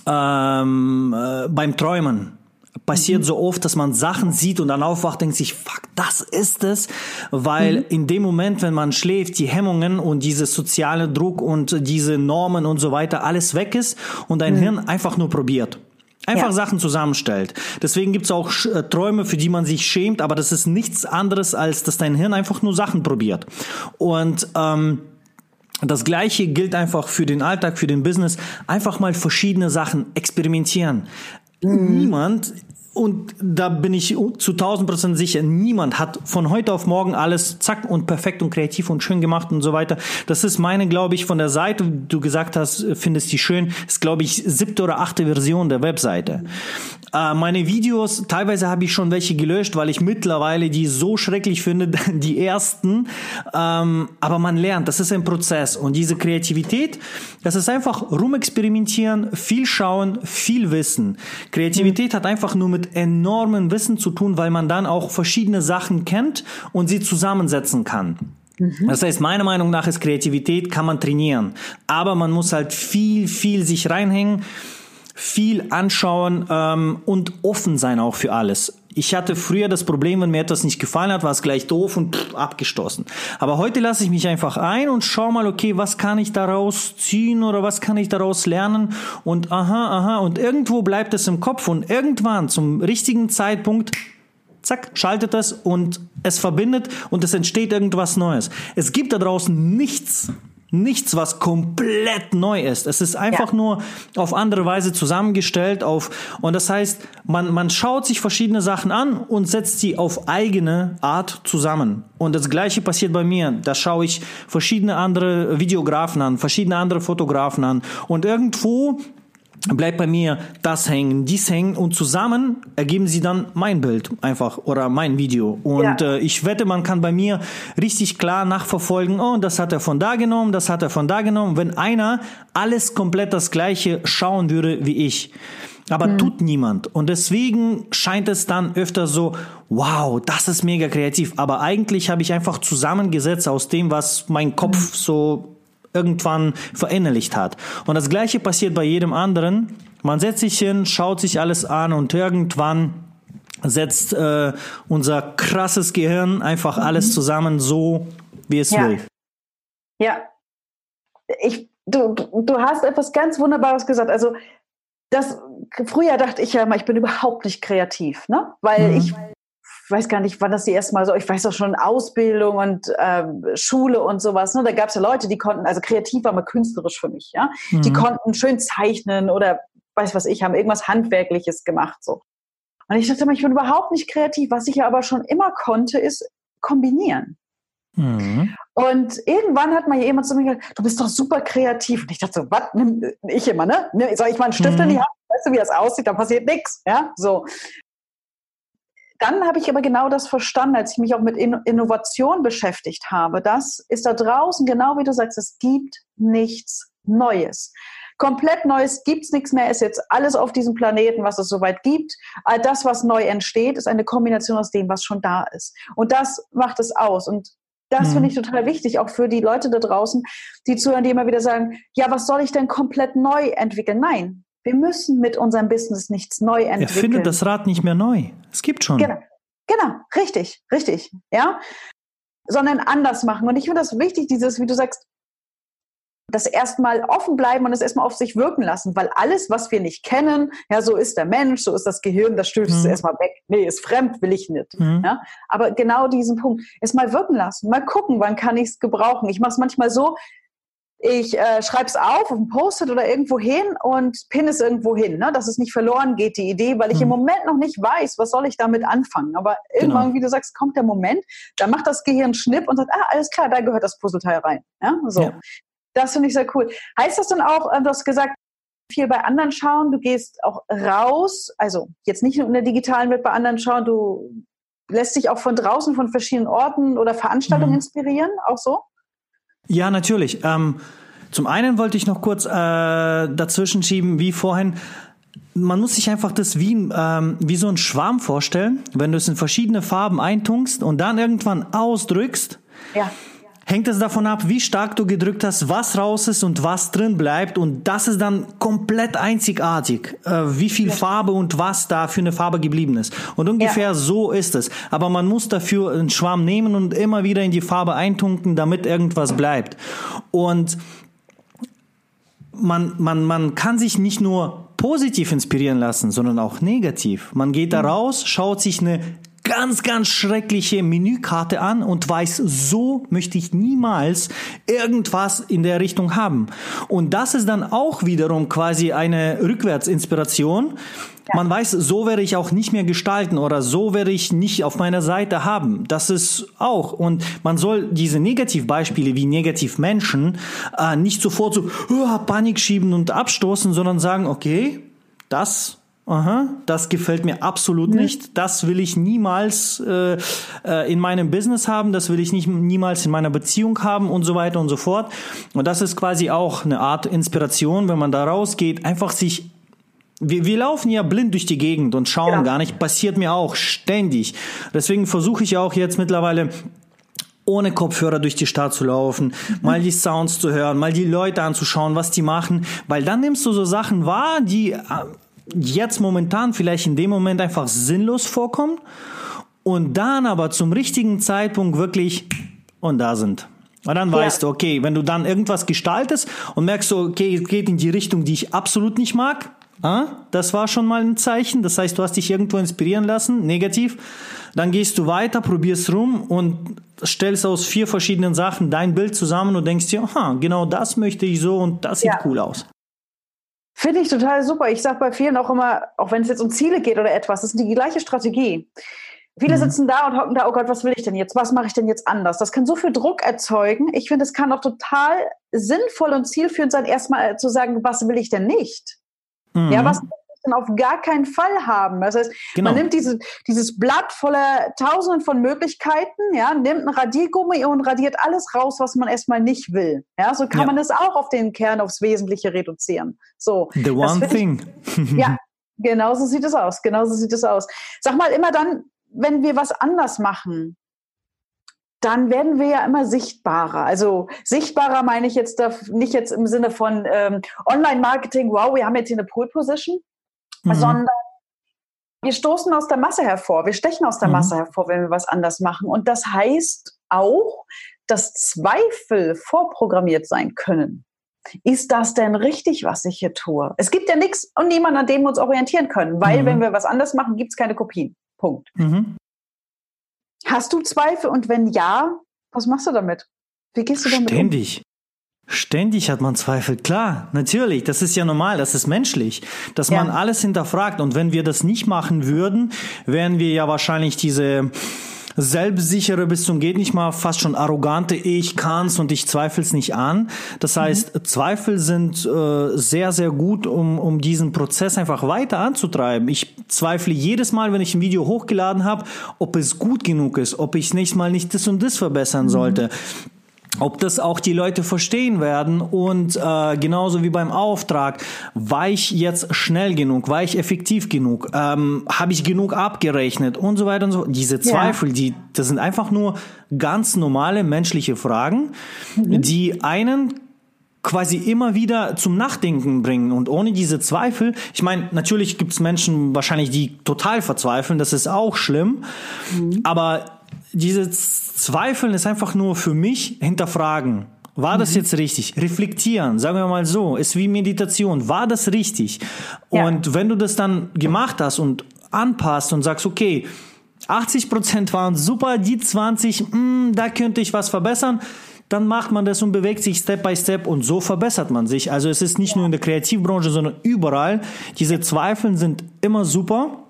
A: ähm, äh, beim Träumen passiert mhm. so oft, dass man Sachen sieht und dann aufwacht, denkt sich, fuck, das ist es, weil mhm. in dem Moment, wenn man schläft, die Hemmungen und dieser soziale Druck und diese Normen und so weiter, alles weg ist und dein mhm. Hirn einfach nur probiert. Einfach ja. Sachen zusammenstellt. Deswegen gibt's auch äh, Träume, für die man sich schämt, aber das ist nichts anderes, als dass dein Hirn einfach nur Sachen probiert. Und ähm, das gleiche gilt einfach für den Alltag, für den Business. Einfach mal verschiedene Sachen experimentieren. Mhm. Niemand und da bin ich zu 1000 Prozent sicher, niemand hat von heute auf morgen alles zack und perfekt und kreativ und schön gemacht und so weiter. Das ist meine, glaube ich, von der Seite, du gesagt hast, findest die schön, ist, glaube ich, siebte oder achte Version der Webseite. Äh, meine Videos, teilweise habe ich schon welche gelöscht, weil ich mittlerweile die so schrecklich finde, die ersten. Ähm, aber man lernt, das ist ein Prozess. Und diese Kreativität, das ist einfach rumexperimentieren, viel schauen, viel wissen. Kreativität mhm. hat einfach nur mit enormem Wissen zu tun, weil man dann auch verschiedene Sachen kennt und sie zusammensetzen kann. Mhm. Das heißt, meiner Meinung nach ist Kreativität, kann man trainieren. Aber man muss halt viel, viel sich reinhängen viel anschauen ähm, und offen sein auch für alles. Ich hatte früher das Problem, wenn mir etwas nicht gefallen hat, war es gleich doof und pff, abgestoßen. Aber heute lasse ich mich einfach ein und schau mal, okay, was kann ich daraus ziehen oder was kann ich daraus lernen und aha, aha und irgendwo bleibt es im Kopf und irgendwann zum richtigen Zeitpunkt zack, schaltet es und es verbindet und es entsteht irgendwas Neues. Es gibt da draußen nichts, nichts, was komplett neu ist. Es ist einfach ja. nur auf andere Weise zusammengestellt auf, und das heißt, man, man schaut sich verschiedene Sachen an und setzt sie auf eigene Art zusammen. Und das Gleiche passiert bei mir. Da schaue ich verschiedene andere Videografen an, verschiedene andere Fotografen an und irgendwo bleibt bei mir das hängen, dies hängen und zusammen ergeben sie dann mein Bild einfach oder mein Video. Und ja. äh, ich wette, man kann bei mir richtig klar nachverfolgen, oh, das hat er von da genommen, das hat er von da genommen. Wenn einer alles komplett das gleiche schauen würde wie ich. Aber hm. tut niemand. Und deswegen scheint es dann öfter so, wow, das ist mega kreativ. Aber eigentlich habe ich einfach zusammengesetzt aus dem, was mein Kopf hm. so irgendwann verinnerlicht hat. Und das Gleiche passiert bei jedem anderen. Man setzt sich hin, schaut sich alles an und irgendwann setzt äh, unser krasses Gehirn einfach alles mhm. zusammen so, wie es
B: ja.
A: will.
B: Ja, ich, du, du hast etwas ganz Wunderbares gesagt. Also das früher dachte ich ja immer, ich bin überhaupt nicht kreativ, ne? Weil mhm. ich weiß gar nicht, wann das die erste Mal so, ich weiß auch schon Ausbildung und ähm, Schule und sowas. Ne? Da gab es ja Leute, die konnten, also kreativ war mal künstlerisch für mich, ja. Mhm. Die konnten schön zeichnen oder weiß was ich, haben irgendwas Handwerkliches gemacht. so. Und ich dachte immer, ich bin überhaupt nicht kreativ. Was ich ja aber schon immer konnte, ist kombinieren. Mhm. Und irgendwann hat mal jemand zu mir gesagt, du bist doch super kreativ. Und ich dachte so, was? Ich immer, ne? Soll ich mal einen Stift mhm. in die Hand? Weißt du, wie das aussieht? Da passiert nichts. Ja, so dann habe ich aber genau das verstanden, als ich mich auch mit Innovation beschäftigt habe. Das ist da draußen, genau wie du sagst, es gibt nichts Neues. Komplett Neues gibt's nichts mehr, ist jetzt alles auf diesem Planeten, was es soweit gibt. All das, was neu entsteht, ist eine Kombination aus dem, was schon da ist. Und das macht es aus. Und das mhm. finde ich total wichtig, auch für die Leute da draußen, die zuhören, die immer wieder sagen, ja, was soll ich denn komplett neu entwickeln? Nein, wir müssen mit unserem Business nichts neu entwickeln.
A: Er findet das Rad nicht mehr neu. Es gibt schon.
B: Genau, genau, richtig, richtig, ja. Sondern anders machen. Und ich finde das wichtig, dieses, wie du sagst, das erstmal offen bleiben und es erstmal auf sich wirken lassen, weil alles, was wir nicht kennen, ja, so ist der Mensch, so ist das Gehirn, das stößt mhm. es erstmal weg. Nee, ist fremd, will ich nicht. Mhm. Ja? Aber genau diesen Punkt, erstmal wirken lassen, mal gucken, wann kann ich es gebrauchen. Ich mache es manchmal so, ich äh, schreibe es auf, auf ein Post-it oder irgendwo hin und pinne es irgendwo hin, ne? dass es nicht verloren geht, die Idee, weil ich mhm. im Moment noch nicht weiß, was soll ich damit anfangen. Aber irgendwann, genau. wie du sagst, kommt der Moment, da macht das Gehirn Schnipp und sagt, ah, alles klar, da gehört das Puzzleteil rein. Ja? So. Ja. Das finde ich sehr cool. Heißt das dann auch, äh, du hast gesagt, viel bei anderen schauen, du gehst auch raus, also jetzt nicht nur in der digitalen Welt bei anderen schauen, du lässt dich auch von draußen, von verschiedenen Orten oder Veranstaltungen mhm. inspirieren, auch so?
A: Ja, natürlich. Ähm, zum einen wollte ich noch kurz äh, dazwischen schieben, wie vorhin. Man muss sich einfach das wie, ähm, wie so ein Schwarm vorstellen, wenn du es in verschiedene Farben eintunkst und dann irgendwann ausdrückst. Ja. Hängt es davon ab, wie stark du gedrückt hast, was raus ist und was drin bleibt. Und das ist dann komplett einzigartig, äh, wie viel ja. Farbe und was da für eine Farbe geblieben ist. Und ungefähr ja. so ist es. Aber man muss dafür einen Schwamm nehmen und immer wieder in die Farbe eintunken, damit irgendwas bleibt. Und man, man, man kann sich nicht nur positiv inspirieren lassen, sondern auch negativ. Man geht da mhm. raus, schaut sich eine ganz, ganz schreckliche Menükarte an und weiß, so möchte ich niemals irgendwas in der Richtung haben. Und das ist dann auch wiederum quasi eine Rückwärtsinspiration. Man weiß, so werde ich auch nicht mehr gestalten oder so werde ich nicht auf meiner Seite haben. Das ist auch. Und man soll diese Negativbeispiele wie Negativmenschen äh, nicht sofort so uh, Panik schieben und abstoßen, sondern sagen, okay, das Aha, das gefällt mir absolut mhm. nicht. Das will ich niemals äh, äh, in meinem Business haben. Das will ich nicht niemals in meiner Beziehung haben und so weiter und so fort. Und das ist quasi auch eine Art Inspiration, wenn man da rausgeht, einfach sich wir, wir laufen ja blind durch die Gegend und schauen ja. gar nicht. Passiert mir auch ständig. Deswegen versuche ich auch jetzt mittlerweile ohne Kopfhörer durch die Stadt zu laufen, mhm. mal die Sounds zu hören, mal die Leute anzuschauen, was die machen, weil dann nimmst du so Sachen wahr, die äh, jetzt momentan vielleicht in dem Moment einfach sinnlos vorkommen und dann aber zum richtigen Zeitpunkt wirklich und da sind. Und dann ja. weißt du, okay, wenn du dann irgendwas gestaltest und merkst du, okay, es geht in die Richtung, die ich absolut nicht mag, ah, das war schon mal ein Zeichen. Das heißt, du hast dich irgendwo inspirieren lassen, negativ. Dann gehst du weiter, probierst rum und stellst aus vier verschiedenen Sachen dein Bild zusammen und denkst dir, aha, genau das möchte ich so und das sieht ja. cool aus.
B: Finde ich total super. Ich sage bei vielen auch immer, auch wenn es jetzt um Ziele geht oder etwas, das ist die gleiche Strategie. Viele mhm. sitzen da und hocken da, oh Gott, was will ich denn jetzt? Was mache ich denn jetzt anders? Das kann so viel Druck erzeugen. Ich finde, es kann auch total sinnvoll und zielführend sein, erstmal zu sagen, was will ich denn nicht? Mhm. Ja, was Ärztin auf gar keinen Fall haben. Das heißt, genau. man nimmt diese, dieses Blatt voller Tausenden von Möglichkeiten, ja, nimmt ein Radiergummi und radiert alles raus, was man erstmal nicht will. Ja, so kann ja. man es auch auf den Kern, aufs Wesentliche reduzieren. So.
A: The one thing.
B: Ich, ja, genau so sieht es aus. Genau so sieht es aus. Sag mal immer dann, wenn wir was anders machen, dann werden wir ja immer sichtbarer. Also sichtbarer meine ich jetzt nicht jetzt im Sinne von ähm, Online-Marketing, wow, wir haben jetzt hier eine Pole-Position, mhm. sondern wir stoßen aus der Masse hervor, wir stechen aus der mhm. Masse hervor, wenn wir was anders machen. Und das heißt auch, dass Zweifel vorprogrammiert sein können. Ist das denn richtig, was ich hier tue? Es gibt ja nichts und niemanden, an dem wir uns orientieren können, weil mhm. wenn wir was anders machen, gibt es keine Kopien. Punkt. Mhm. Hast du Zweifel und wenn ja, was machst du damit?
A: Wie gehst du damit Ständig. Um? Ständig hat man Zweifel, klar, natürlich, das ist ja normal, das ist menschlich, dass ja. man alles hinterfragt. Und wenn wir das nicht machen würden, wären wir ja wahrscheinlich diese selbstsichere bis zum geht nicht mal fast schon arrogante ich kann's und ich zweifel's nicht an. Das mhm. heißt, mhm. Zweifel sind äh, sehr sehr gut, um um diesen Prozess einfach weiter anzutreiben. Ich zweifle jedes Mal, wenn ich ein Video hochgeladen habe, ob es gut genug ist, ob ich nächstes Mal nicht das und das verbessern mhm. sollte ob das auch die Leute verstehen werden und äh, genauso wie beim Auftrag, war ich jetzt schnell genug, war ich effektiv genug, ähm, habe ich genug abgerechnet und so weiter und so. Diese Zweifel, ja. die das sind einfach nur ganz normale menschliche Fragen, mhm. die einen quasi immer wieder zum Nachdenken bringen. Und ohne diese Zweifel, ich meine, natürlich gibt es Menschen wahrscheinlich, die total verzweifeln, das ist auch schlimm, mhm. aber diese Zweifeln ist einfach nur für mich hinterfragen. War das mhm. jetzt richtig? Reflektieren, sagen wir mal so, ist wie Meditation. War das richtig? Ja. Und wenn du das dann gemacht hast und anpasst und sagst, okay, 80 Prozent waren super, die 20, mh, hm, da könnte ich was verbessern, dann macht man das und bewegt sich Step by Step und so verbessert man sich. Also es ist nicht nur in der Kreativbranche, sondern überall. Diese Zweifeln sind immer super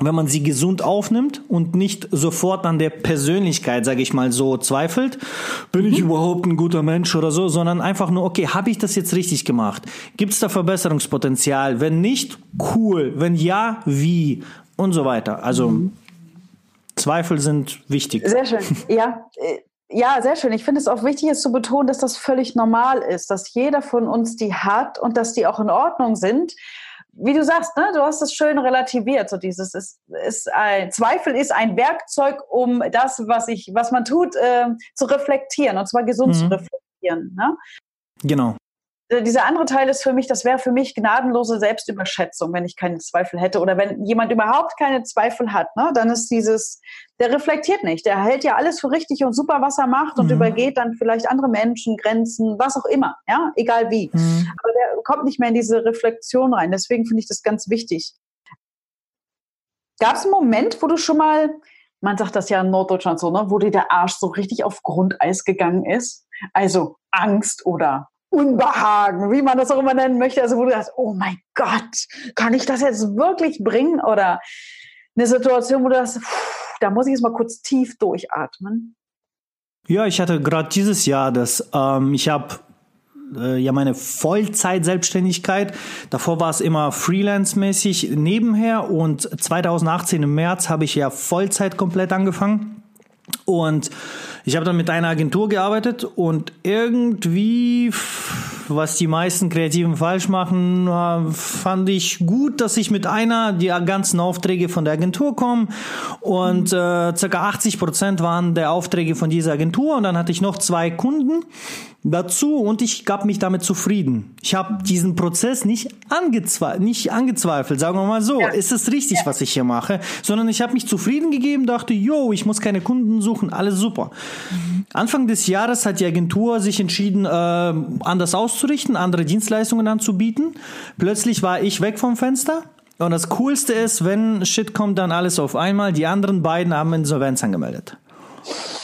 A: wenn man sie gesund aufnimmt und nicht sofort an der Persönlichkeit, sage ich mal so, zweifelt, bin ich mhm. überhaupt ein guter Mensch oder so, sondern einfach nur, okay, habe ich das jetzt richtig gemacht? Gibt es da Verbesserungspotenzial? Wenn nicht, cool. Wenn ja, wie? Und so weiter. Also mhm. Zweifel sind wichtig.
B: Sehr schön. Ja, äh, ja, sehr schön. Ich finde es auch wichtig, es zu betonen, dass das völlig normal ist, dass jeder von uns die hat und dass die auch in Ordnung sind wie du sagst, ne, du hast es schön relativiert. So dieses ist, ist ein Zweifel ist ein Werkzeug, um das, was ich, was man tut, äh, zu reflektieren und zwar gesund mhm. zu reflektieren. Ne?
A: Genau.
B: Dieser andere Teil ist für mich, das wäre für mich gnadenlose Selbstüberschätzung, wenn ich keine Zweifel hätte. Oder wenn jemand überhaupt keine Zweifel hat, ne, dann ist dieses, der reflektiert nicht. Der hält ja alles für richtig und super, was er macht und mhm. übergeht dann vielleicht andere Menschen, Grenzen, was auch immer, ja, egal wie. Mhm. Aber der kommt nicht mehr in diese Reflexion rein. Deswegen finde ich das ganz wichtig. Gab es einen Moment, wo du schon mal, man sagt das ja in Norddeutschland so, ne, wo dir der Arsch so richtig auf Grundeis gegangen ist? Also Angst oder Unbehagen, wie man das auch immer nennen möchte. Also wo du sagst, oh mein Gott, kann ich das jetzt wirklich bringen? Oder eine Situation, wo du sagst, da muss ich jetzt mal kurz tief durchatmen.
A: Ja, ich hatte gerade dieses Jahr das, ähm, ich habe äh, ja meine Vollzeit-Selbstständigkeit. Davor war es immer freelance-mäßig nebenher und 2018 im März habe ich ja Vollzeit komplett angefangen. Und ich habe dann mit einer Agentur gearbeitet und irgendwie, was die meisten Kreativen falsch machen, fand ich gut, dass ich mit einer die ganzen Aufträge von der Agentur komme und äh, circa 80 Prozent waren der Aufträge von dieser Agentur und dann hatte ich noch zwei Kunden dazu und ich gab mich damit zufrieden. Ich habe diesen Prozess nicht, angezwe nicht angezweifelt, sagen wir mal so, ja. ist es richtig, ja. was ich hier mache, sondern ich habe mich zufrieden gegeben, dachte, yo, ich muss keine Kunden suchen, alles super. Anfang des Jahres hat die Agentur sich entschieden, äh, anders auszurichten, andere Dienstleistungen anzubieten. Plötzlich war ich weg vom Fenster. Und das Coolste ist, wenn Shit kommt, dann alles auf einmal. Die anderen beiden haben Insolvenz angemeldet.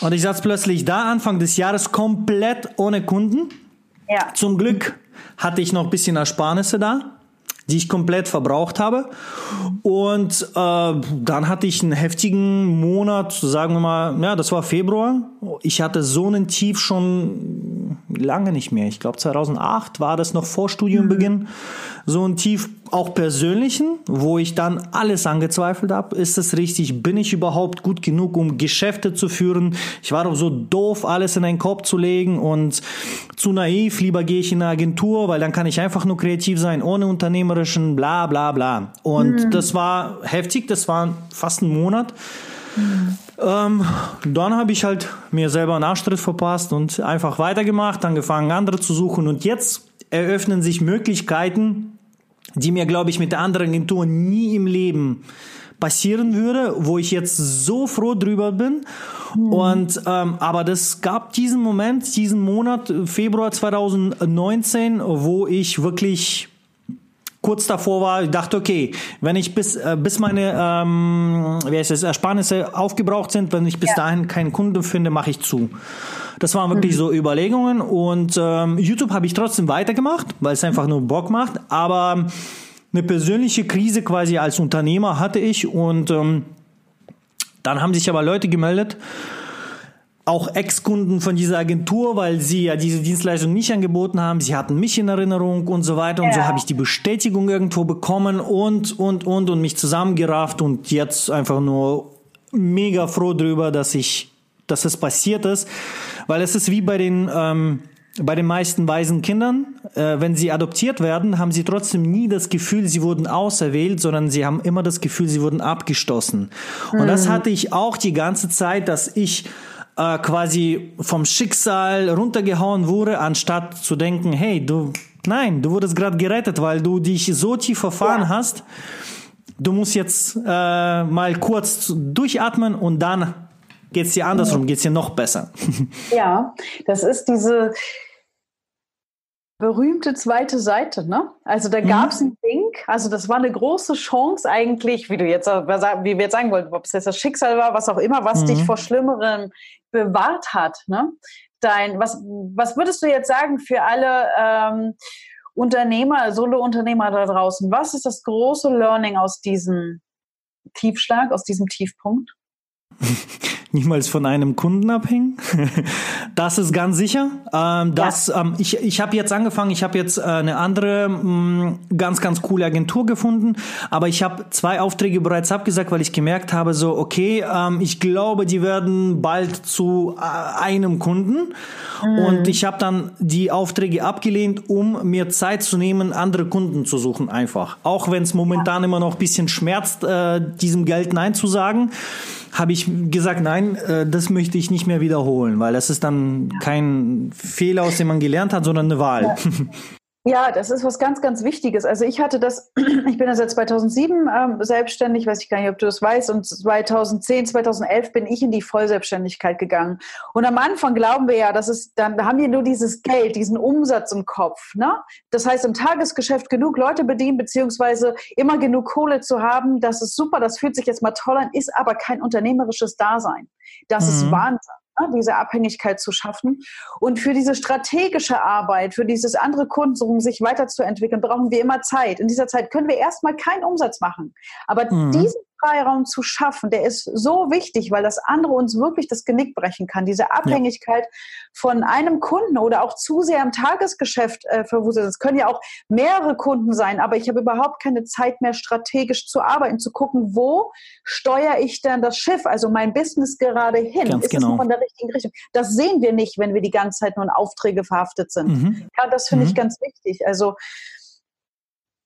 A: Und ich saß plötzlich da Anfang des Jahres komplett ohne Kunden. Ja. Zum Glück hatte ich noch ein bisschen Ersparnisse da, die ich komplett verbraucht habe. Und äh, dann hatte ich einen heftigen Monat, sagen wir mal, ja, das war Februar. Ich hatte so einen Tief schon lange nicht mehr. Ich glaube 2008 war das noch vor Studiumbeginn. Mhm. So ein Tief auch persönlichen, wo ich dann alles angezweifelt habe. Ist es richtig? Bin ich überhaupt gut genug, um Geschäfte zu führen? Ich war doch so doof, alles in einen Korb zu legen und zu naiv. Lieber gehe ich in eine Agentur, weil dann kann ich einfach nur kreativ sein, ohne unternehmerischen bla bla bla. Und mhm. das war heftig, das war fast ein Monat. Mhm. Ähm, dann habe ich halt mir selber einen Arschtritt verpasst und einfach weitergemacht, angefangen andere zu suchen und jetzt eröffnen sich Möglichkeiten, die mir, glaube ich, mit der anderen Agentur nie im Leben passieren würde, wo ich jetzt so froh drüber bin. Mhm. Und ähm, aber das gab diesen Moment, diesen Monat, Februar 2019, wo ich wirklich kurz davor war, ich dachte, okay, wenn ich bis, äh, bis meine ähm, wie heißt es, Ersparnisse aufgebraucht sind, wenn ich bis ja. dahin keinen Kunden finde, mache ich zu. Das waren wirklich mhm. so Überlegungen und ähm, YouTube habe ich trotzdem weitergemacht, weil es einfach nur Bock macht, aber eine persönliche Krise quasi als Unternehmer hatte ich und ähm, dann haben sich aber Leute gemeldet, auch Ex-Kunden von dieser Agentur, weil sie ja diese Dienstleistung nicht angeboten haben. Sie hatten mich in Erinnerung und so weiter. Und ja. so habe ich die Bestätigung irgendwo bekommen und, und, und, und mich zusammengerafft und jetzt einfach nur mega froh drüber, dass ich, dass es passiert ist. Weil es ist wie bei den, ähm, bei den meisten weisen Kindern, äh, wenn sie adoptiert werden, haben sie trotzdem nie das Gefühl, sie wurden auserwählt, sondern sie haben immer das Gefühl, sie wurden abgestoßen. Mhm. Und das mhm. hatte ich auch die ganze Zeit, dass ich äh, quasi vom Schicksal runtergehauen wurde, anstatt zu denken, hey, du, nein, du wurdest gerade gerettet, weil du dich so tief verfahren ja. hast. Du musst jetzt äh, mal kurz durchatmen und dann geht's dir andersrum, geht's dir noch besser.
B: Ja, das ist diese berühmte zweite Seite, ne? Also da gab es mhm. ein Ding, also das war eine große Chance eigentlich, wie du jetzt, wie wir jetzt sagen wollten, ob es jetzt das Schicksal war, was auch immer, was mhm. dich vor Schlimmerem bewahrt hat, ne? Dein, was, was würdest du jetzt sagen für alle ähm, Unternehmer, Solo-Unternehmer da draußen? Was ist das große Learning aus diesem Tiefschlag, aus diesem Tiefpunkt?
A: niemals von einem Kunden abhängen. das ist ganz sicher. Ähm, das, ja. ähm, ich ich habe jetzt angefangen, ich habe jetzt äh, eine andere mh, mm, ganz, ganz coole Agentur gefunden, aber ich habe zwei Aufträge bereits abgesagt, weil ich gemerkt habe, so, okay, ähm, ich glaube, die werden bald zu äh, einem Kunden. Mhm. Und ich habe dann die Aufträge abgelehnt, um mir Zeit zu nehmen, andere Kunden zu suchen einfach. Auch wenn es momentan immer noch ein bisschen schmerzt, äh, diesem Geld Nein zu sagen, habe ich gesagt, nein, äh, das möchte ich nicht mehr wiederholen, weil das ist dann kein Fehler, aus dem man gelernt hat, sondern eine Wahl.
B: Ja. Ja, das ist was ganz, ganz Wichtiges. Also ich hatte das, ich bin ja seit 2007 ähm, selbstständig, weiß ich gar nicht, ob du das weißt, und 2010, 2011 bin ich in die Vollselbstständigkeit gegangen. Und am Anfang glauben wir ja, dass es dann, da haben wir nur dieses Geld, diesen Umsatz im Kopf. Ne? Das heißt, im Tagesgeschäft genug Leute bedienen, beziehungsweise immer genug Kohle zu haben, das ist super, das fühlt sich jetzt mal toll an, ist aber kein unternehmerisches Dasein. Das mhm. ist Wahnsinn. Ne, diese Abhängigkeit zu schaffen. Und für diese strategische Arbeit, für dieses andere Kunden, um sich weiterzuentwickeln, brauchen wir immer Zeit. In dieser Zeit können wir erstmal keinen Umsatz machen. Aber mhm. diesen Freiraum zu schaffen, der ist so wichtig, weil das andere uns wirklich das Genick brechen kann. Diese Abhängigkeit ja. von einem Kunden oder auch zu sehr im Tagesgeschäft äh, verwuselt. Es können ja auch mehrere Kunden sein, aber ich habe überhaupt keine Zeit mehr, strategisch zu arbeiten, zu gucken, wo steuere ich denn das Schiff, also mein Business gerade hin?
A: Ganz
B: ist
A: genau.
B: es in der richtigen Richtung? Das sehen wir nicht, wenn wir die ganze Zeit nur in Aufträge verhaftet sind. Mhm. Ja, das finde mhm. ich ganz wichtig. Also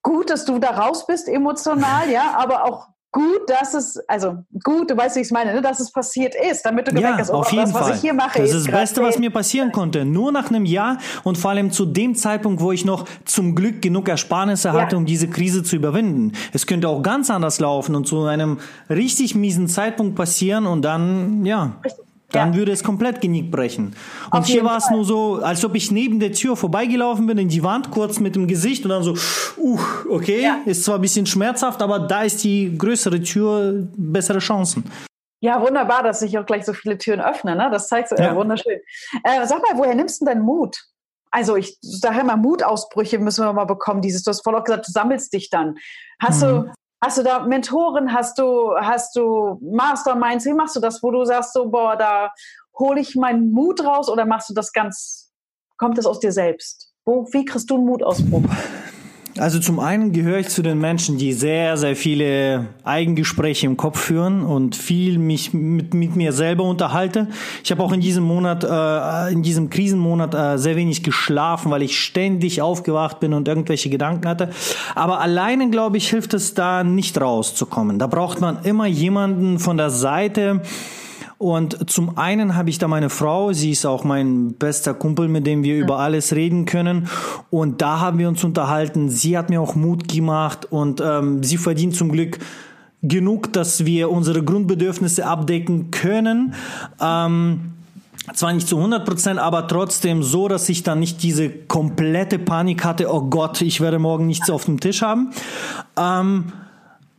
B: gut, dass du da raus bist emotional, ja, aber auch gut, dass es, also gut, du weißt, wie ich es meine, ne, dass es passiert ist, damit du
A: gemerkt hast, oh, auf jeden das, was Fall. ich hier mache, das ist das Beste, was mir passieren konnte. Nur nach einem Jahr und vor allem zu dem Zeitpunkt, wo ich noch zum Glück genug Ersparnisse ja. hatte, um diese Krise zu überwinden. Es könnte auch ganz anders laufen und zu einem richtig miesen Zeitpunkt passieren und dann, ja. Richtig dann ja. würde es komplett Genick brechen. Und Auf hier war es nur so, als ob ich neben der Tür vorbeigelaufen bin, in die Wand, kurz mit dem Gesicht und dann so, uh, okay, ja. ist zwar ein bisschen schmerzhaft, aber da ist die größere Tür, bessere Chancen.
B: Ja, wunderbar, dass sich auch gleich so viele Türen öffnen, ne? Das zeigt so, ja. wunderschön. Äh, sag mal, woher nimmst du denn deinen Mut? Also ich sage immer, Mutausbrüche müssen wir mal bekommen. Dieses, du hast vorhin auch gesagt, du sammelst dich dann. Hast mhm. du Hast du da Mentoren? Hast du, hast du Masterminds? Wie machst du das, wo du sagst, so, boah, da hole ich meinen Mut raus oder machst du das ganz, kommt das aus dir selbst? Wo, wie kriegst du einen Mutausbruch?
A: Also zum einen gehöre ich zu den Menschen, die sehr, sehr viele Eigengespräche im Kopf führen und viel mich mit, mit mir selber unterhalte. Ich habe auch in diesem Monat, äh, in diesem Krisenmonat äh, sehr wenig geschlafen, weil ich ständig aufgewacht bin und irgendwelche Gedanken hatte. Aber alleine, glaube ich, hilft es da nicht rauszukommen. Da braucht man immer jemanden von der Seite, und zum einen habe ich da meine Frau, sie ist auch mein bester Kumpel, mit dem wir über alles reden können. Und da haben wir uns unterhalten. Sie hat mir auch Mut gemacht und ähm, sie verdient zum Glück genug, dass wir unsere Grundbedürfnisse abdecken können. Ähm, zwar nicht zu 100 Prozent, aber trotzdem so, dass ich dann nicht diese komplette Panik hatte, oh Gott, ich werde morgen nichts auf dem Tisch haben. Ähm,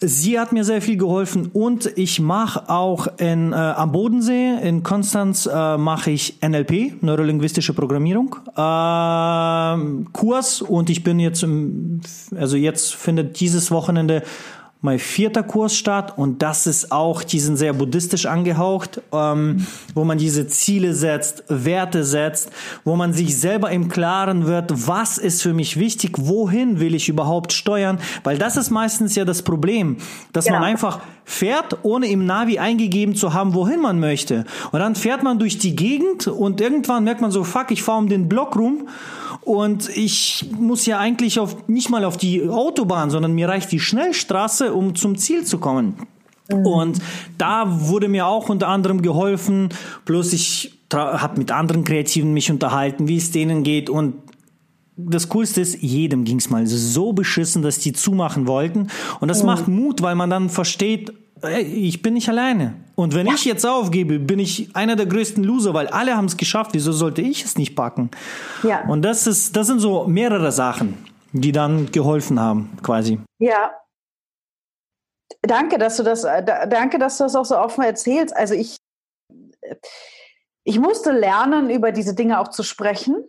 A: Sie hat mir sehr viel geholfen und ich mache auch in, äh, am Bodensee in Konstanz äh, mache ich NLP, neurolinguistische Programmierung, äh, Kurs und ich bin jetzt, im, also jetzt findet dieses Wochenende mein vierter Kurs statt und das ist auch, die sind sehr buddhistisch angehaucht, ähm, wo man diese Ziele setzt, Werte setzt, wo man sich selber im Klaren wird, was ist für mich wichtig, wohin will ich überhaupt steuern, weil das ist meistens ja das Problem, dass genau. man einfach fährt, ohne im Navi eingegeben zu haben, wohin man möchte. Und dann fährt man durch die Gegend und irgendwann merkt man so, fuck, ich fahre um den Block rum und ich muss ja eigentlich auf, nicht mal auf die Autobahn, sondern mir reicht die Schnellstraße, um zum Ziel zu kommen. Mhm. Und da wurde mir auch unter anderem geholfen, bloß ich habe mit anderen Kreativen mich unterhalten, wie es denen geht und das Coolste ist, jedem ging es mal so beschissen, dass die zumachen wollten. Und das mhm. macht Mut, weil man dann versteht, ich bin nicht alleine. Und wenn ja. ich jetzt aufgebe, bin ich einer der größten Loser, weil alle haben es geschafft. Wieso sollte ich es nicht packen? Ja. Und das ist, das sind so mehrere Sachen, die dann geholfen haben, quasi.
B: Ja. Danke, dass du das, äh, danke, dass du das auch so offen erzählst. Also ich, ich musste lernen, über diese Dinge auch zu sprechen.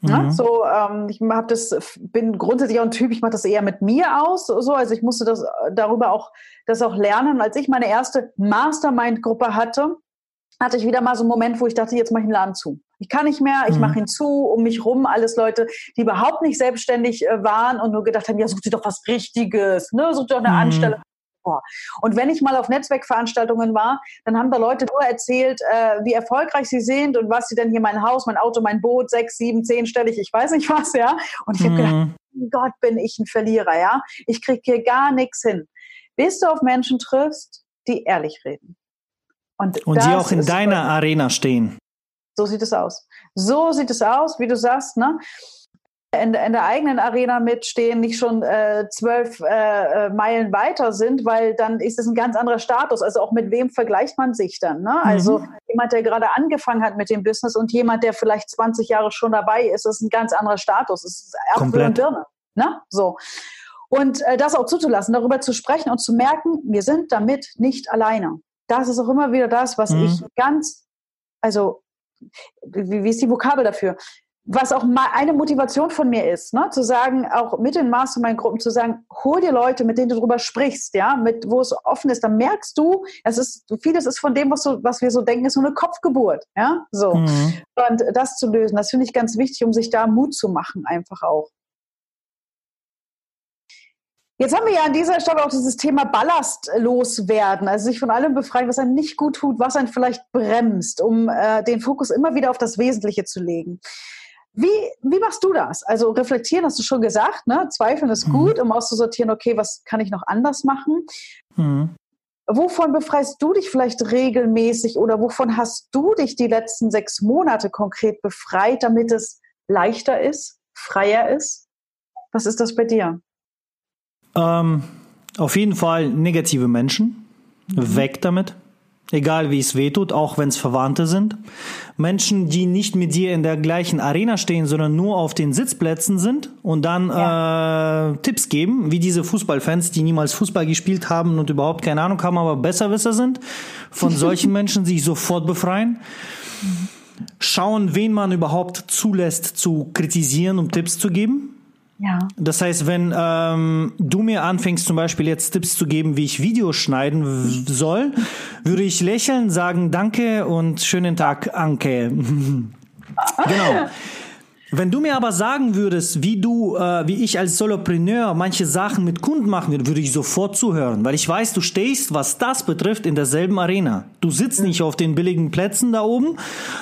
B: Ne? Mhm. So, ähm, ich das, bin grundsätzlich auch ein Typ, ich mache das eher mit mir aus, so, also ich musste das darüber auch, das auch lernen. Als ich meine erste Mastermind-Gruppe hatte, hatte ich wieder mal so einen Moment, wo ich dachte, jetzt mache ich den Laden zu. Ich kann nicht mehr, ich mhm. mache ihn zu, um mich rum alles Leute, die überhaupt nicht selbstständig äh, waren und nur gedacht haben, ja, such dir doch was Richtiges, ne, such dir doch eine mhm. Anstellung. Und wenn ich mal auf Netzwerkveranstaltungen war, dann haben da Leute nur erzählt, äh, wie erfolgreich sie sind und was sie denn hier mein Haus, mein Auto, mein Boot, sechs, sieben, zehn stellig, ich weiß nicht was, ja. Und ich habe gedacht, mhm. Gott, bin ich ein Verlierer, ja. Ich krieg hier gar nichts hin. Bis du auf Menschen triffst, die ehrlich reden.
A: Und, und die auch in deiner Arena stehen.
B: So sieht es aus. So sieht es aus, wie du sagst, ne? In, in der eigenen Arena mitstehen, nicht schon äh, zwölf äh, äh, Meilen weiter sind, weil dann ist es ein ganz anderer Status. Also auch mit wem vergleicht man sich dann? Ne? Also mhm. jemand, der gerade angefangen hat mit dem Business und jemand, der vielleicht 20 Jahre schon dabei ist, ist ein ganz anderer Status. Es ist Apfel und Birne. Ne? So. Und äh, das auch zuzulassen, darüber zu sprechen und zu merken, wir sind damit nicht alleine. Das ist auch immer wieder das, was mhm. ich ganz, also wie, wie ist die Vokabel dafür? Was auch mal eine Motivation von mir ist, ne? zu sagen, auch mit den Mastermind-Gruppen zu sagen, hol dir Leute, mit denen du darüber sprichst, ja, mit, wo es offen ist, dann merkst du, es ist, vieles ist von dem, was, so, was wir so denken, ist so eine Kopfgeburt, ja, so. Mhm. Und das zu lösen, das finde ich ganz wichtig, um sich da Mut zu machen, einfach auch. Jetzt haben wir ja an dieser Stelle auch dieses Thema Ballast loswerden, also sich von allem befreien, was einem nicht gut tut, was einen vielleicht bremst, um äh, den Fokus immer wieder auf das Wesentliche zu legen. Wie, wie machst du das? Also reflektieren hast du schon gesagt, ne? Zweifeln ist mhm. gut, um auszusortieren, okay, was kann ich noch anders machen? Mhm. Wovon befreist du dich vielleicht regelmäßig oder wovon hast du dich die letzten sechs Monate konkret befreit, damit es leichter ist, freier ist? Was ist das bei dir?
A: Ähm, auf jeden Fall negative Menschen. Mhm. Weg damit. Egal wie es wehtut, auch wenn es Verwandte sind. Menschen, die nicht mit dir in der gleichen Arena stehen, sondern nur auf den Sitzplätzen sind und dann ja. äh, Tipps geben, wie diese Fußballfans, die niemals Fußball gespielt haben und überhaupt keine Ahnung haben, aber Besserwisser sind. Von solchen Menschen sich sofort befreien. Schauen, wen man überhaupt zulässt zu kritisieren, um Tipps zu geben
B: ja.
A: Das heißt, wenn ähm, du mir anfängst, zum Beispiel jetzt Tipps zu geben, wie ich Videos schneiden soll, würde ich lächeln, sagen Danke und schönen Tag, Anke. genau. Wenn du mir aber sagen würdest, wie du, äh, wie ich als Solopreneur manche Sachen mit Kunden machen würde, würde ich sofort zuhören, weil ich weiß, du stehst, was das betrifft, in derselben Arena. Du sitzt nicht auf den billigen Plätzen da oben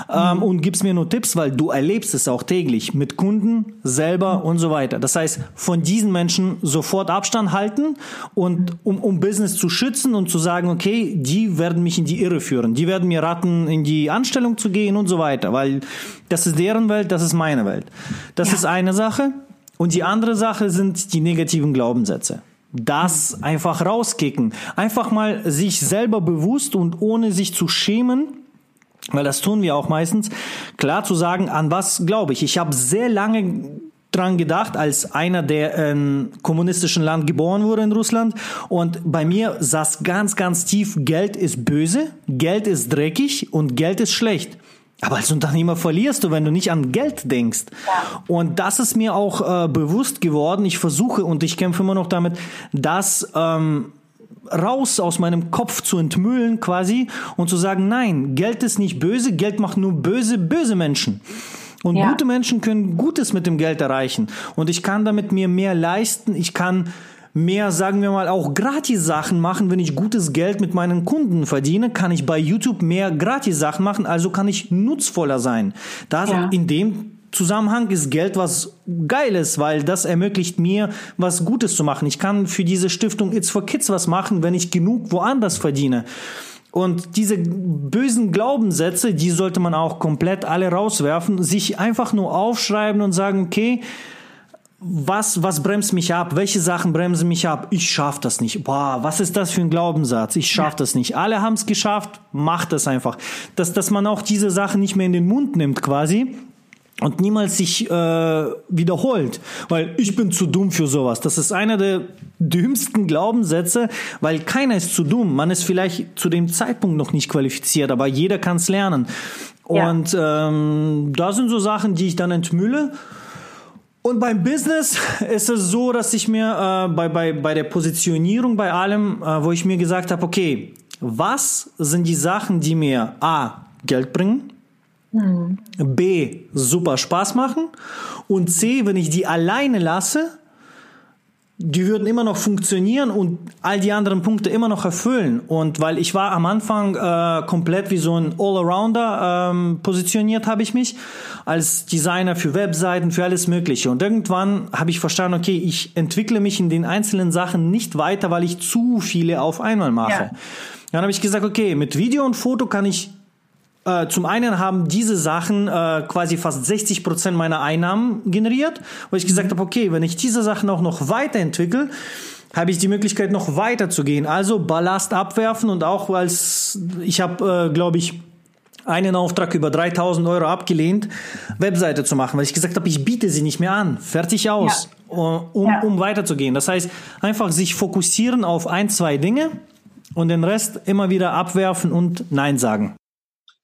A: ähm, mhm. und gibst mir nur Tipps, weil du erlebst es auch täglich mit Kunden selber mhm. und so weiter. Das heißt, von diesen Menschen sofort Abstand halten und um, um Business zu schützen und zu sagen, okay, die werden mich in die Irre führen, die werden mir raten, in die Anstellung zu gehen und so weiter, weil das ist deren Welt, das ist meine Welt. Das ja. ist eine Sache. Und die andere Sache sind die negativen Glaubenssätze das einfach rauskicken. Einfach mal sich selber bewusst und ohne sich zu schämen, weil das tun wir auch meistens, klar zu sagen, an was glaube ich. Ich habe sehr lange dran gedacht, als einer, der in kommunistischen Land geboren wurde in Russland. Und bei mir saß ganz, ganz tief, Geld ist böse, Geld ist dreckig und Geld ist schlecht. Aber als Unternehmer verlierst du, wenn du nicht an Geld denkst. Ja. Und das ist mir auch äh, bewusst geworden. Ich versuche und ich kämpfe immer noch damit, das ähm, raus aus meinem Kopf zu entmüllen quasi und zu sagen, nein, Geld ist nicht böse, Geld macht nur böse, böse Menschen. Und ja. gute Menschen können Gutes mit dem Geld erreichen. Und ich kann damit mir mehr leisten. Ich kann mehr, sagen wir mal, auch Gratis-Sachen machen. Wenn ich gutes Geld mit meinen Kunden verdiene, kann ich bei YouTube mehr Gratis-Sachen machen, also kann ich nutzvoller sein. Da ja. in dem Zusammenhang ist Geld was Geiles, weil das ermöglicht mir, was Gutes zu machen. Ich kann für diese Stiftung It's for Kids was machen, wenn ich genug woanders verdiene. Und diese bösen Glaubenssätze, die sollte man auch komplett alle rauswerfen, sich einfach nur aufschreiben und sagen, okay, was, was bremst mich ab? Welche Sachen bremsen mich ab? Ich schaff das nicht. Boah, was ist das für ein Glaubenssatz? Ich schaff das nicht. Alle haben es geschafft, macht das einfach. Dass, dass man auch diese Sachen nicht mehr in den Mund nimmt quasi und niemals sich äh, wiederholt, weil ich bin zu dumm für sowas. Das ist einer der dümmsten Glaubenssätze, weil keiner ist zu dumm. Man ist vielleicht zu dem Zeitpunkt noch nicht qualifiziert, aber jeder kann es lernen. Und ja. ähm, da sind so Sachen, die ich dann entmülle und beim Business ist es so, dass ich mir äh, bei, bei, bei der Positionierung, bei allem, äh, wo ich mir gesagt habe, okay, was sind die Sachen, die mir A, Geld bringen, mhm. B, super Spaß machen und C, wenn ich die alleine lasse, die würden immer noch funktionieren und all die anderen Punkte immer noch erfüllen. Und weil ich war am Anfang äh, komplett wie so ein Allrounder ähm, positioniert, habe ich mich als Designer für Webseiten, für alles Mögliche. Und irgendwann habe ich verstanden, okay, ich entwickle mich in den einzelnen Sachen nicht weiter, weil ich zu viele auf einmal mache. Ja. Dann habe ich gesagt, okay, mit Video und Foto kann ich äh, zum einen haben diese Sachen äh, quasi fast 60 Prozent meiner Einnahmen generiert, wo ich gesagt habe, okay, wenn ich diese Sachen auch noch weiterentwickle, habe ich die Möglichkeit noch weiter zu gehen. Also Ballast abwerfen und auch als ich habe, äh, glaube ich, einen Auftrag über 3000 Euro abgelehnt, Webseite zu machen, weil ich gesagt habe, ich biete sie nicht mehr an. Fertig aus, ja. um, ja. um weiterzugehen. Das heißt, einfach sich fokussieren auf ein, zwei Dinge und den Rest immer wieder abwerfen und Nein sagen.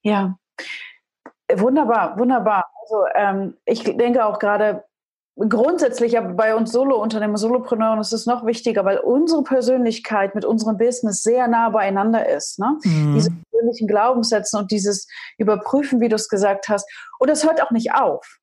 B: Ja, wunderbar, wunderbar. Also ähm, ich denke auch gerade grundsätzlich aber bei uns Solo-Unternehmer, Solopreneuren ist es noch wichtiger, weil unsere Persönlichkeit mit unserem Business sehr nah beieinander ist. Ne? Mhm. Diese persönlichen Glaubenssätze und dieses Überprüfen, wie du es gesagt hast. Und das hört auch nicht auf.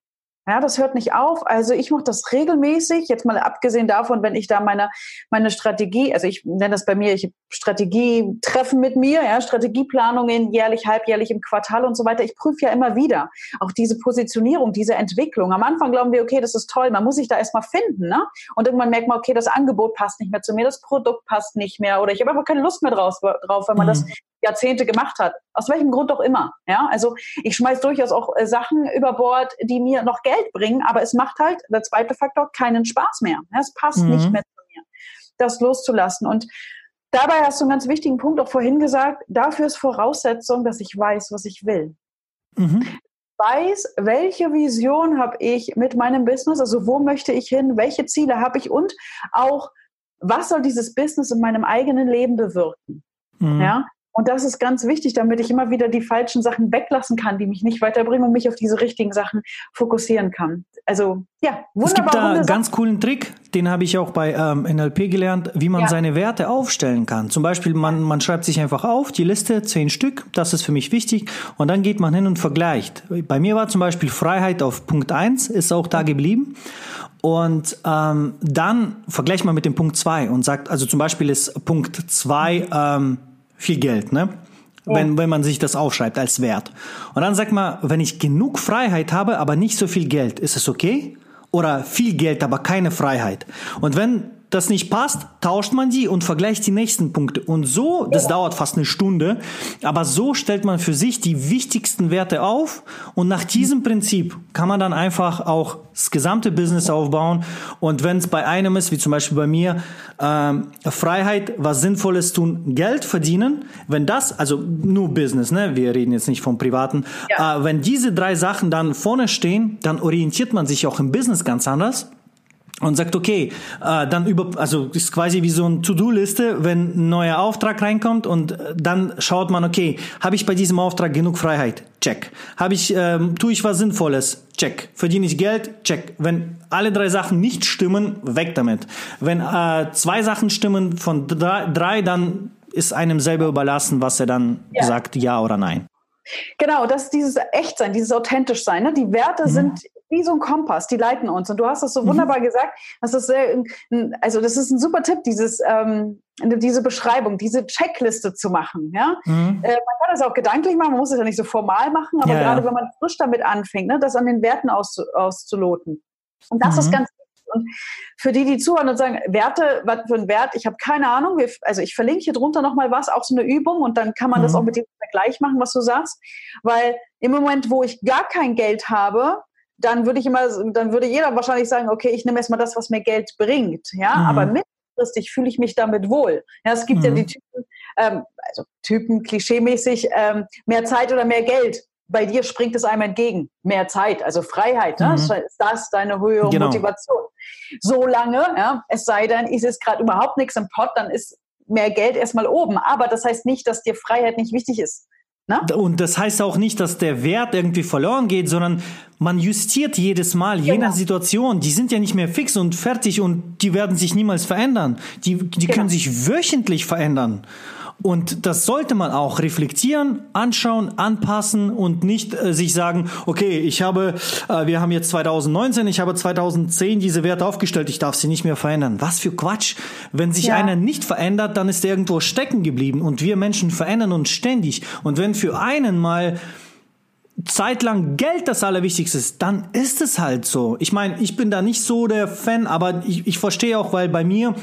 B: Ja, das hört nicht auf. Also ich mache das regelmäßig, jetzt mal abgesehen davon, wenn ich da meine, meine Strategie, also ich nenne das bei mir, ich Strategietreffen mit mir, ja, Strategieplanungen jährlich, halbjährlich im Quartal und so weiter. Ich prüfe ja immer wieder auch diese Positionierung, diese Entwicklung. Am Anfang glauben wir, okay, das ist toll, man muss sich da erstmal finden, ne? Und irgendwann merkt man, okay, das Angebot passt nicht mehr zu mir, das Produkt passt nicht mehr oder ich habe einfach keine Lust mehr draus, drauf, wenn man mhm. das Jahrzehnte gemacht hat. Aus welchem Grund auch immer. Ja, also ich schmeiß durchaus auch äh, Sachen über Bord, die mir noch Geld bringen, aber es macht halt, der zweite Faktor, keinen Spaß mehr. Ja, es passt mhm. nicht mehr zu mir, das loszulassen. Und dabei hast du einen ganz wichtigen Punkt auch vorhin gesagt, dafür ist Voraussetzung, dass ich weiß, was ich will. Mhm. Weiß, welche Vision habe ich mit meinem Business, also wo möchte ich hin, welche Ziele habe ich und auch, was soll dieses Business in meinem eigenen Leben bewirken? Mhm. Ja, und das ist ganz wichtig, damit ich immer wieder die falschen Sachen weglassen kann, die mich nicht weiterbringen und mich auf diese richtigen Sachen fokussieren kann. Also ja,
A: wunderbar. Es gibt da einen ganz coolen Trick, den habe ich auch bei ähm, NLP gelernt, wie man ja. seine Werte aufstellen kann. Zum Beispiel, man, man schreibt sich einfach auf, die Liste, zehn Stück, das ist für mich wichtig, und dann geht man hin und vergleicht. Bei mir war zum Beispiel Freiheit auf Punkt eins, ist auch da geblieben. Und ähm, dann vergleicht man mit dem Punkt zwei und sagt, also zum Beispiel ist Punkt zwei ähm, viel Geld, ne? Ja. Wenn, wenn man sich das aufschreibt als Wert. Und dann sagt man, wenn ich genug Freiheit habe, aber nicht so viel Geld, ist es okay? Oder viel Geld, aber keine Freiheit? Und wenn das nicht passt, tauscht man die und vergleicht die nächsten Punkte. Und so, das dauert fast eine Stunde, aber so stellt man für sich die wichtigsten Werte auf und nach diesem Prinzip kann man dann einfach auch das gesamte Business aufbauen. Und wenn es bei einem ist, wie zum Beispiel bei mir, ähm, Freiheit, was Sinnvolles tun, Geld verdienen, wenn das, also nur Business, ne, wir reden jetzt nicht vom Privaten, ja. äh, wenn diese drei Sachen dann vorne stehen, dann orientiert man sich auch im Business ganz anders und sagt, okay, äh, dann über, also ist quasi wie so ein To-Do-Liste, wenn ein neuer Auftrag reinkommt und äh, dann schaut man, okay, habe ich bei diesem Auftrag genug Freiheit? Check. Habe ich, ähm, tue ich was Sinnvolles? Check. Verdiene ich Geld? Check. Wenn alle drei Sachen nicht stimmen, weg damit. Wenn äh, zwei Sachen stimmen von drei, drei, dann ist einem selber überlassen, was er dann ja. sagt, ja oder nein.
B: Genau, das ist dieses Echtsein, dieses authentisch sein. Ne? Die Werte mhm. sind wie so ein Kompass, die leiten uns. Und du hast das so mhm. wunderbar gesagt. Das ist sehr, also das ist ein super Tipp, dieses, ähm, diese Beschreibung, diese Checkliste zu machen. Ja? Mhm. Äh, man kann das auch gedanklich machen, man muss es ja nicht so formal machen, aber ja, gerade ja. wenn man frisch damit anfängt, ne, das an den Werten auszu auszuloten. Und das mhm. ist ganz und für die, die zuhören und sagen, Werte, was für ein Wert, ich habe keine Ahnung. Wir, also ich verlinke hier drunter nochmal was, auch so eine Übung und dann kann man mhm. das auch mit dem Vergleich machen, was du sagst. Weil im Moment, wo ich gar kein Geld habe, dann würde ich immer, dann würde jeder wahrscheinlich sagen, okay, ich nehme erstmal das, was mir Geld bringt. Ja, mhm. aber mittelfristig fühle ich mich damit wohl. Ja, es gibt mhm. ja die Typen, ähm, also Typen klischeemäßig, ähm, mehr Zeit oder mehr Geld. Bei dir springt es einem entgegen. Mehr Zeit, also Freiheit. Ne? Mhm. Ist das deine höhere genau. Motivation? Solange, ja, es sei denn, ist es gerade überhaupt nichts im Pot, dann ist mehr Geld erstmal oben. Aber das heißt nicht, dass dir Freiheit nicht wichtig ist.
A: Na? Und das heißt auch nicht, dass der Wert irgendwie verloren geht, sondern man justiert jedes Mal, je genau. nach Situation. Die sind ja nicht mehr fix und fertig und die werden sich niemals verändern. Die, die genau. können sich wöchentlich verändern. Und das sollte man auch reflektieren, anschauen, anpassen und nicht äh, sich sagen, okay, ich habe, äh, wir haben jetzt 2019, ich habe 2010 diese Werte aufgestellt, ich darf sie nicht mehr verändern. Was für Quatsch. Wenn sich ja. einer nicht verändert, dann ist er irgendwo stecken geblieben und wir Menschen verändern uns ständig. Und wenn für einen mal zeitlang Geld das Allerwichtigste ist, dann ist es halt so. Ich meine, ich bin da nicht so der Fan, aber ich, ich verstehe auch, weil bei mir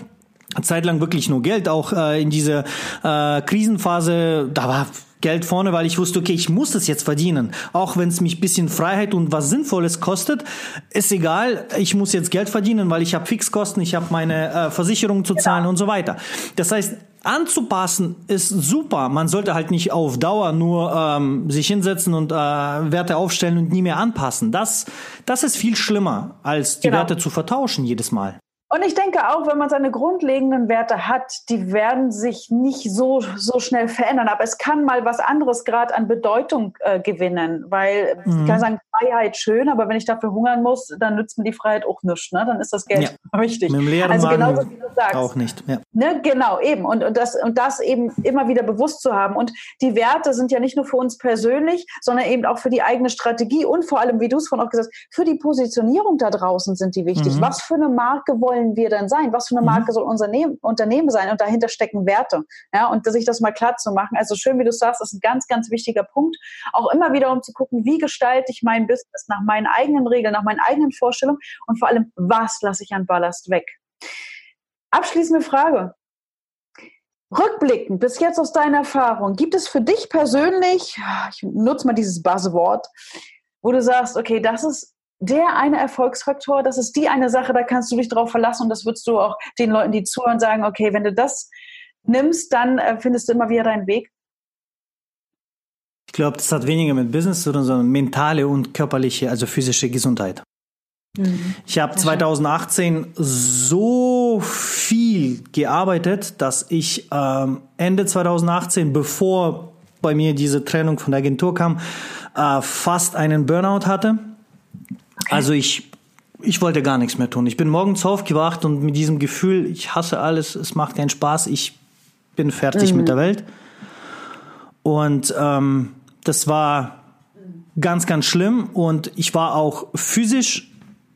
A: zeitlang wirklich nur Geld, auch äh, in dieser äh, Krisenphase, da war Geld vorne, weil ich wusste, okay, ich muss das jetzt verdienen. Auch wenn es mich bisschen Freiheit und was Sinnvolles kostet, ist egal, ich muss jetzt Geld verdienen, weil ich habe Fixkosten, ich habe meine äh, Versicherung zu zahlen genau. und so weiter. Das heißt, anzupassen ist super. Man sollte halt nicht auf Dauer nur ähm, sich hinsetzen und äh, Werte aufstellen und nie mehr anpassen. Das, das ist viel schlimmer, als die genau. Werte zu vertauschen jedes Mal.
B: Und ich denke auch, wenn man seine grundlegenden Werte hat, die werden sich nicht so, so schnell verändern. Aber es kann mal was anderes gerade an Bedeutung äh, gewinnen, weil mhm. ich kann sagen, Freiheit schön, aber wenn ich dafür hungern muss, dann nützt mir die Freiheit auch nichts. Ne? Dann ist das Geld ja. wichtig.
A: Mit dem leeren also genauso wie du sagst. Auch nicht. Ja.
B: Ne? Genau, eben. Und, und, das, und das eben immer wieder bewusst zu haben. Und die Werte sind ja nicht nur für uns persönlich, sondern eben auch für die eigene Strategie und vor allem, wie du es vorhin auch gesagt hast, für die Positionierung da draußen sind die wichtig. Mhm. Was für eine Marke wollen wollen wir denn sein? Was für eine Marke mhm. soll unser Unternehmen sein? Und dahinter stecken Werte. Ja, und sich das mal klar zu machen. Also schön, wie du sagst, das ist ein ganz, ganz wichtiger Punkt. Auch immer wieder, um zu gucken, wie gestalte ich mein Business nach meinen eigenen Regeln, nach meinen eigenen Vorstellungen und vor allem, was lasse ich an Ballast weg? Abschließende Frage. Rückblickend, bis jetzt aus deiner Erfahrung, gibt es für dich persönlich, ich nutze mal dieses Buzzword, wo du sagst, okay, das ist der eine Erfolgsfaktor, das ist die eine Sache, da kannst du dich drauf verlassen und das würdest du auch den Leuten, die zuhören, sagen, okay, wenn du das nimmst, dann äh, findest du immer wieder deinen Weg.
A: Ich glaube, das hat weniger mit Business zu tun, sondern mentale und körperliche, also physische Gesundheit. Mhm. Ich habe 2018 so viel gearbeitet, dass ich ähm, Ende 2018, bevor bei mir diese Trennung von der Agentur kam, äh, fast einen Burnout hatte also ich, ich wollte gar nichts mehr tun. Ich bin morgens aufgewacht und mit diesem Gefühl, ich hasse alles, es macht keinen Spaß, ich bin fertig mhm. mit der Welt. Und ähm, das war ganz, ganz schlimm und ich war auch physisch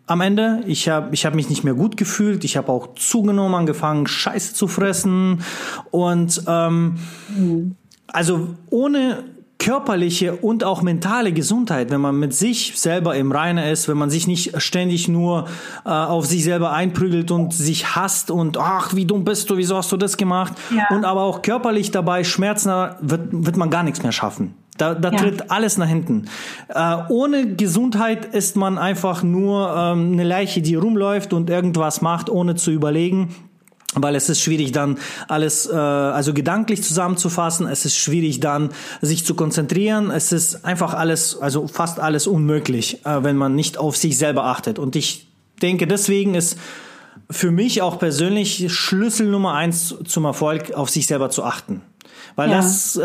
A: am Ende. Ich habe ich hab mich nicht mehr gut gefühlt. Ich habe auch zugenommen, angefangen, Scheiße zu fressen. Und ähm, mhm. also ohne körperliche und auch mentale Gesundheit, wenn man mit sich selber im Reinen ist, wenn man sich nicht ständig nur äh, auf sich selber einprügelt und sich hasst und ach, wie dumm bist du, wieso hast du das gemacht? Ja. Und aber auch körperlich dabei Schmerzen wird, wird man gar nichts mehr schaffen. Da, da ja. tritt alles nach hinten. Äh, ohne Gesundheit ist man einfach nur ähm, eine Leiche, die rumläuft und irgendwas macht, ohne zu überlegen weil es ist schwierig dann alles äh, also gedanklich zusammenzufassen. Es ist schwierig dann sich zu konzentrieren. Es ist einfach alles also fast alles unmöglich äh, wenn man nicht auf sich selber achtet. Und ich denke deswegen ist für mich auch persönlich Schlüssel Nummer eins zum Erfolg auf sich selber zu achten weil ja. das, äh,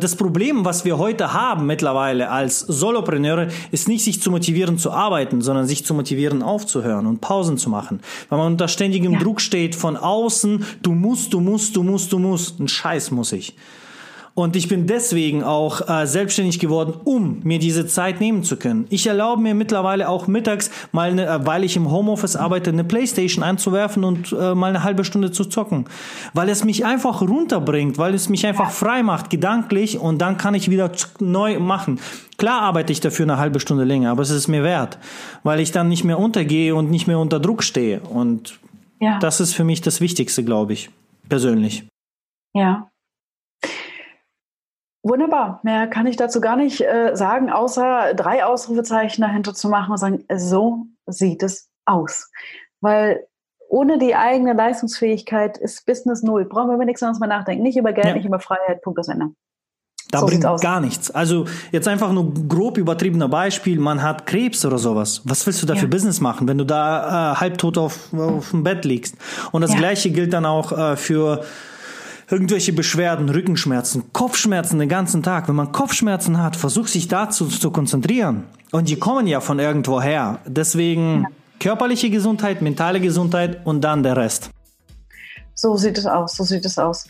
A: das Problem, was wir heute haben mittlerweile als Solopreneure, ist nicht sich zu motivieren zu arbeiten, sondern sich zu motivieren aufzuhören und Pausen zu machen. Weil man unter ständigem ja. Druck steht von außen, du musst, du musst, du musst, du musst. Ein Scheiß muss ich. Und ich bin deswegen auch äh, selbstständig geworden, um mir diese Zeit nehmen zu können. Ich erlaube mir mittlerweile auch mittags mal, eine, äh, weil ich im Homeoffice arbeite, eine Playstation einzuwerfen und äh, mal eine halbe Stunde zu zocken. Weil es mich einfach runterbringt, weil es mich einfach frei macht, gedanklich, und dann kann ich wieder neu machen. Klar arbeite ich dafür eine halbe Stunde länger, aber es ist mir wert, weil ich dann nicht mehr untergehe und nicht mehr unter Druck stehe. Und ja. das ist für mich das Wichtigste, glaube ich, persönlich.
B: Ja, Wunderbar. Mehr kann ich dazu gar nicht äh, sagen, außer drei Ausrufezeichen dahinter zu machen und sagen, so sieht es aus. Weil ohne die eigene Leistungsfähigkeit ist Business null. Brauchen wir über nichts anderes mehr nachdenken. Nicht über Geld, ja. nicht über Freiheit. Punkt das Ende.
A: Da so bringt gar nichts. Also jetzt einfach nur grob übertriebener Beispiel, man hat Krebs oder sowas. Was willst du da ja. für Business machen, wenn du da äh, halbtot auf, auf dem Bett liegst? Und das ja. gleiche gilt dann auch äh, für irgendwelche Beschwerden, Rückenschmerzen, Kopfschmerzen den ganzen Tag. Wenn man Kopfschmerzen hat, versuch sich dazu zu konzentrieren. Und die kommen ja von irgendwo her. Deswegen körperliche Gesundheit, mentale Gesundheit und dann der Rest.
B: So sieht es aus, so sieht es aus.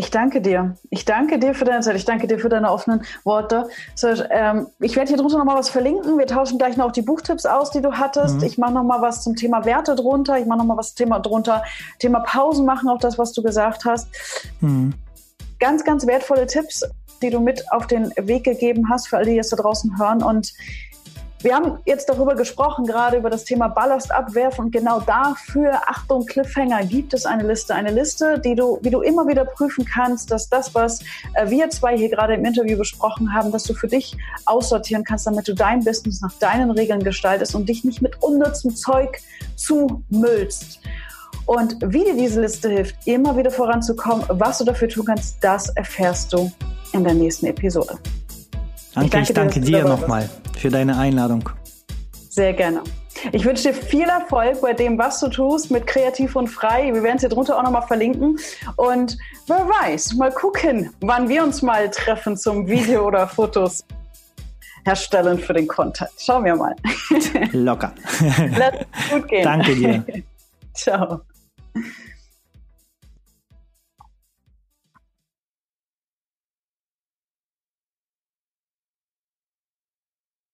B: Ich danke dir. Ich danke dir für deine Zeit. Ich danke dir für deine offenen Worte. So, ähm, ich werde hier drunter nochmal was verlinken. Wir tauschen gleich noch die Buchtipps aus, die du hattest. Mhm. Ich mache nochmal was zum Thema Werte drunter. Ich mache nochmal was zum Thema drunter. Thema Pausen machen, auch das, was du gesagt hast. Mhm. Ganz, ganz wertvolle Tipps, die du mit auf den Weg gegeben hast für alle, die jetzt da draußen hören. Und wir haben jetzt darüber gesprochen, gerade über das Thema Ballast abwerfen und genau dafür, Achtung, Cliffhanger, gibt es eine Liste. Eine Liste, die du, wie du immer wieder prüfen kannst, dass das, was äh, wir zwei hier gerade im Interview besprochen haben, dass du für dich aussortieren kannst, damit du dein Business nach deinen Regeln gestaltest und dich nicht mit unnützem Zeug zumüllst. Und wie dir diese Liste hilft, immer wieder voranzukommen, was du dafür tun kannst, das erfährst du in der nächsten Episode.
A: Ich danke, ich danke dir, dir nochmal für deine Einladung.
B: Sehr gerne. Ich wünsche dir viel Erfolg bei dem, was du tust mit Kreativ und Frei. Wir werden es hier drunter auch nochmal verlinken. Und wer weiß, mal gucken, wann wir uns mal treffen zum Video oder Fotos herstellen für den Content. Schauen wir mal.
A: Locker.
B: Lass es gut gehen.
A: Danke dir.
B: Ciao.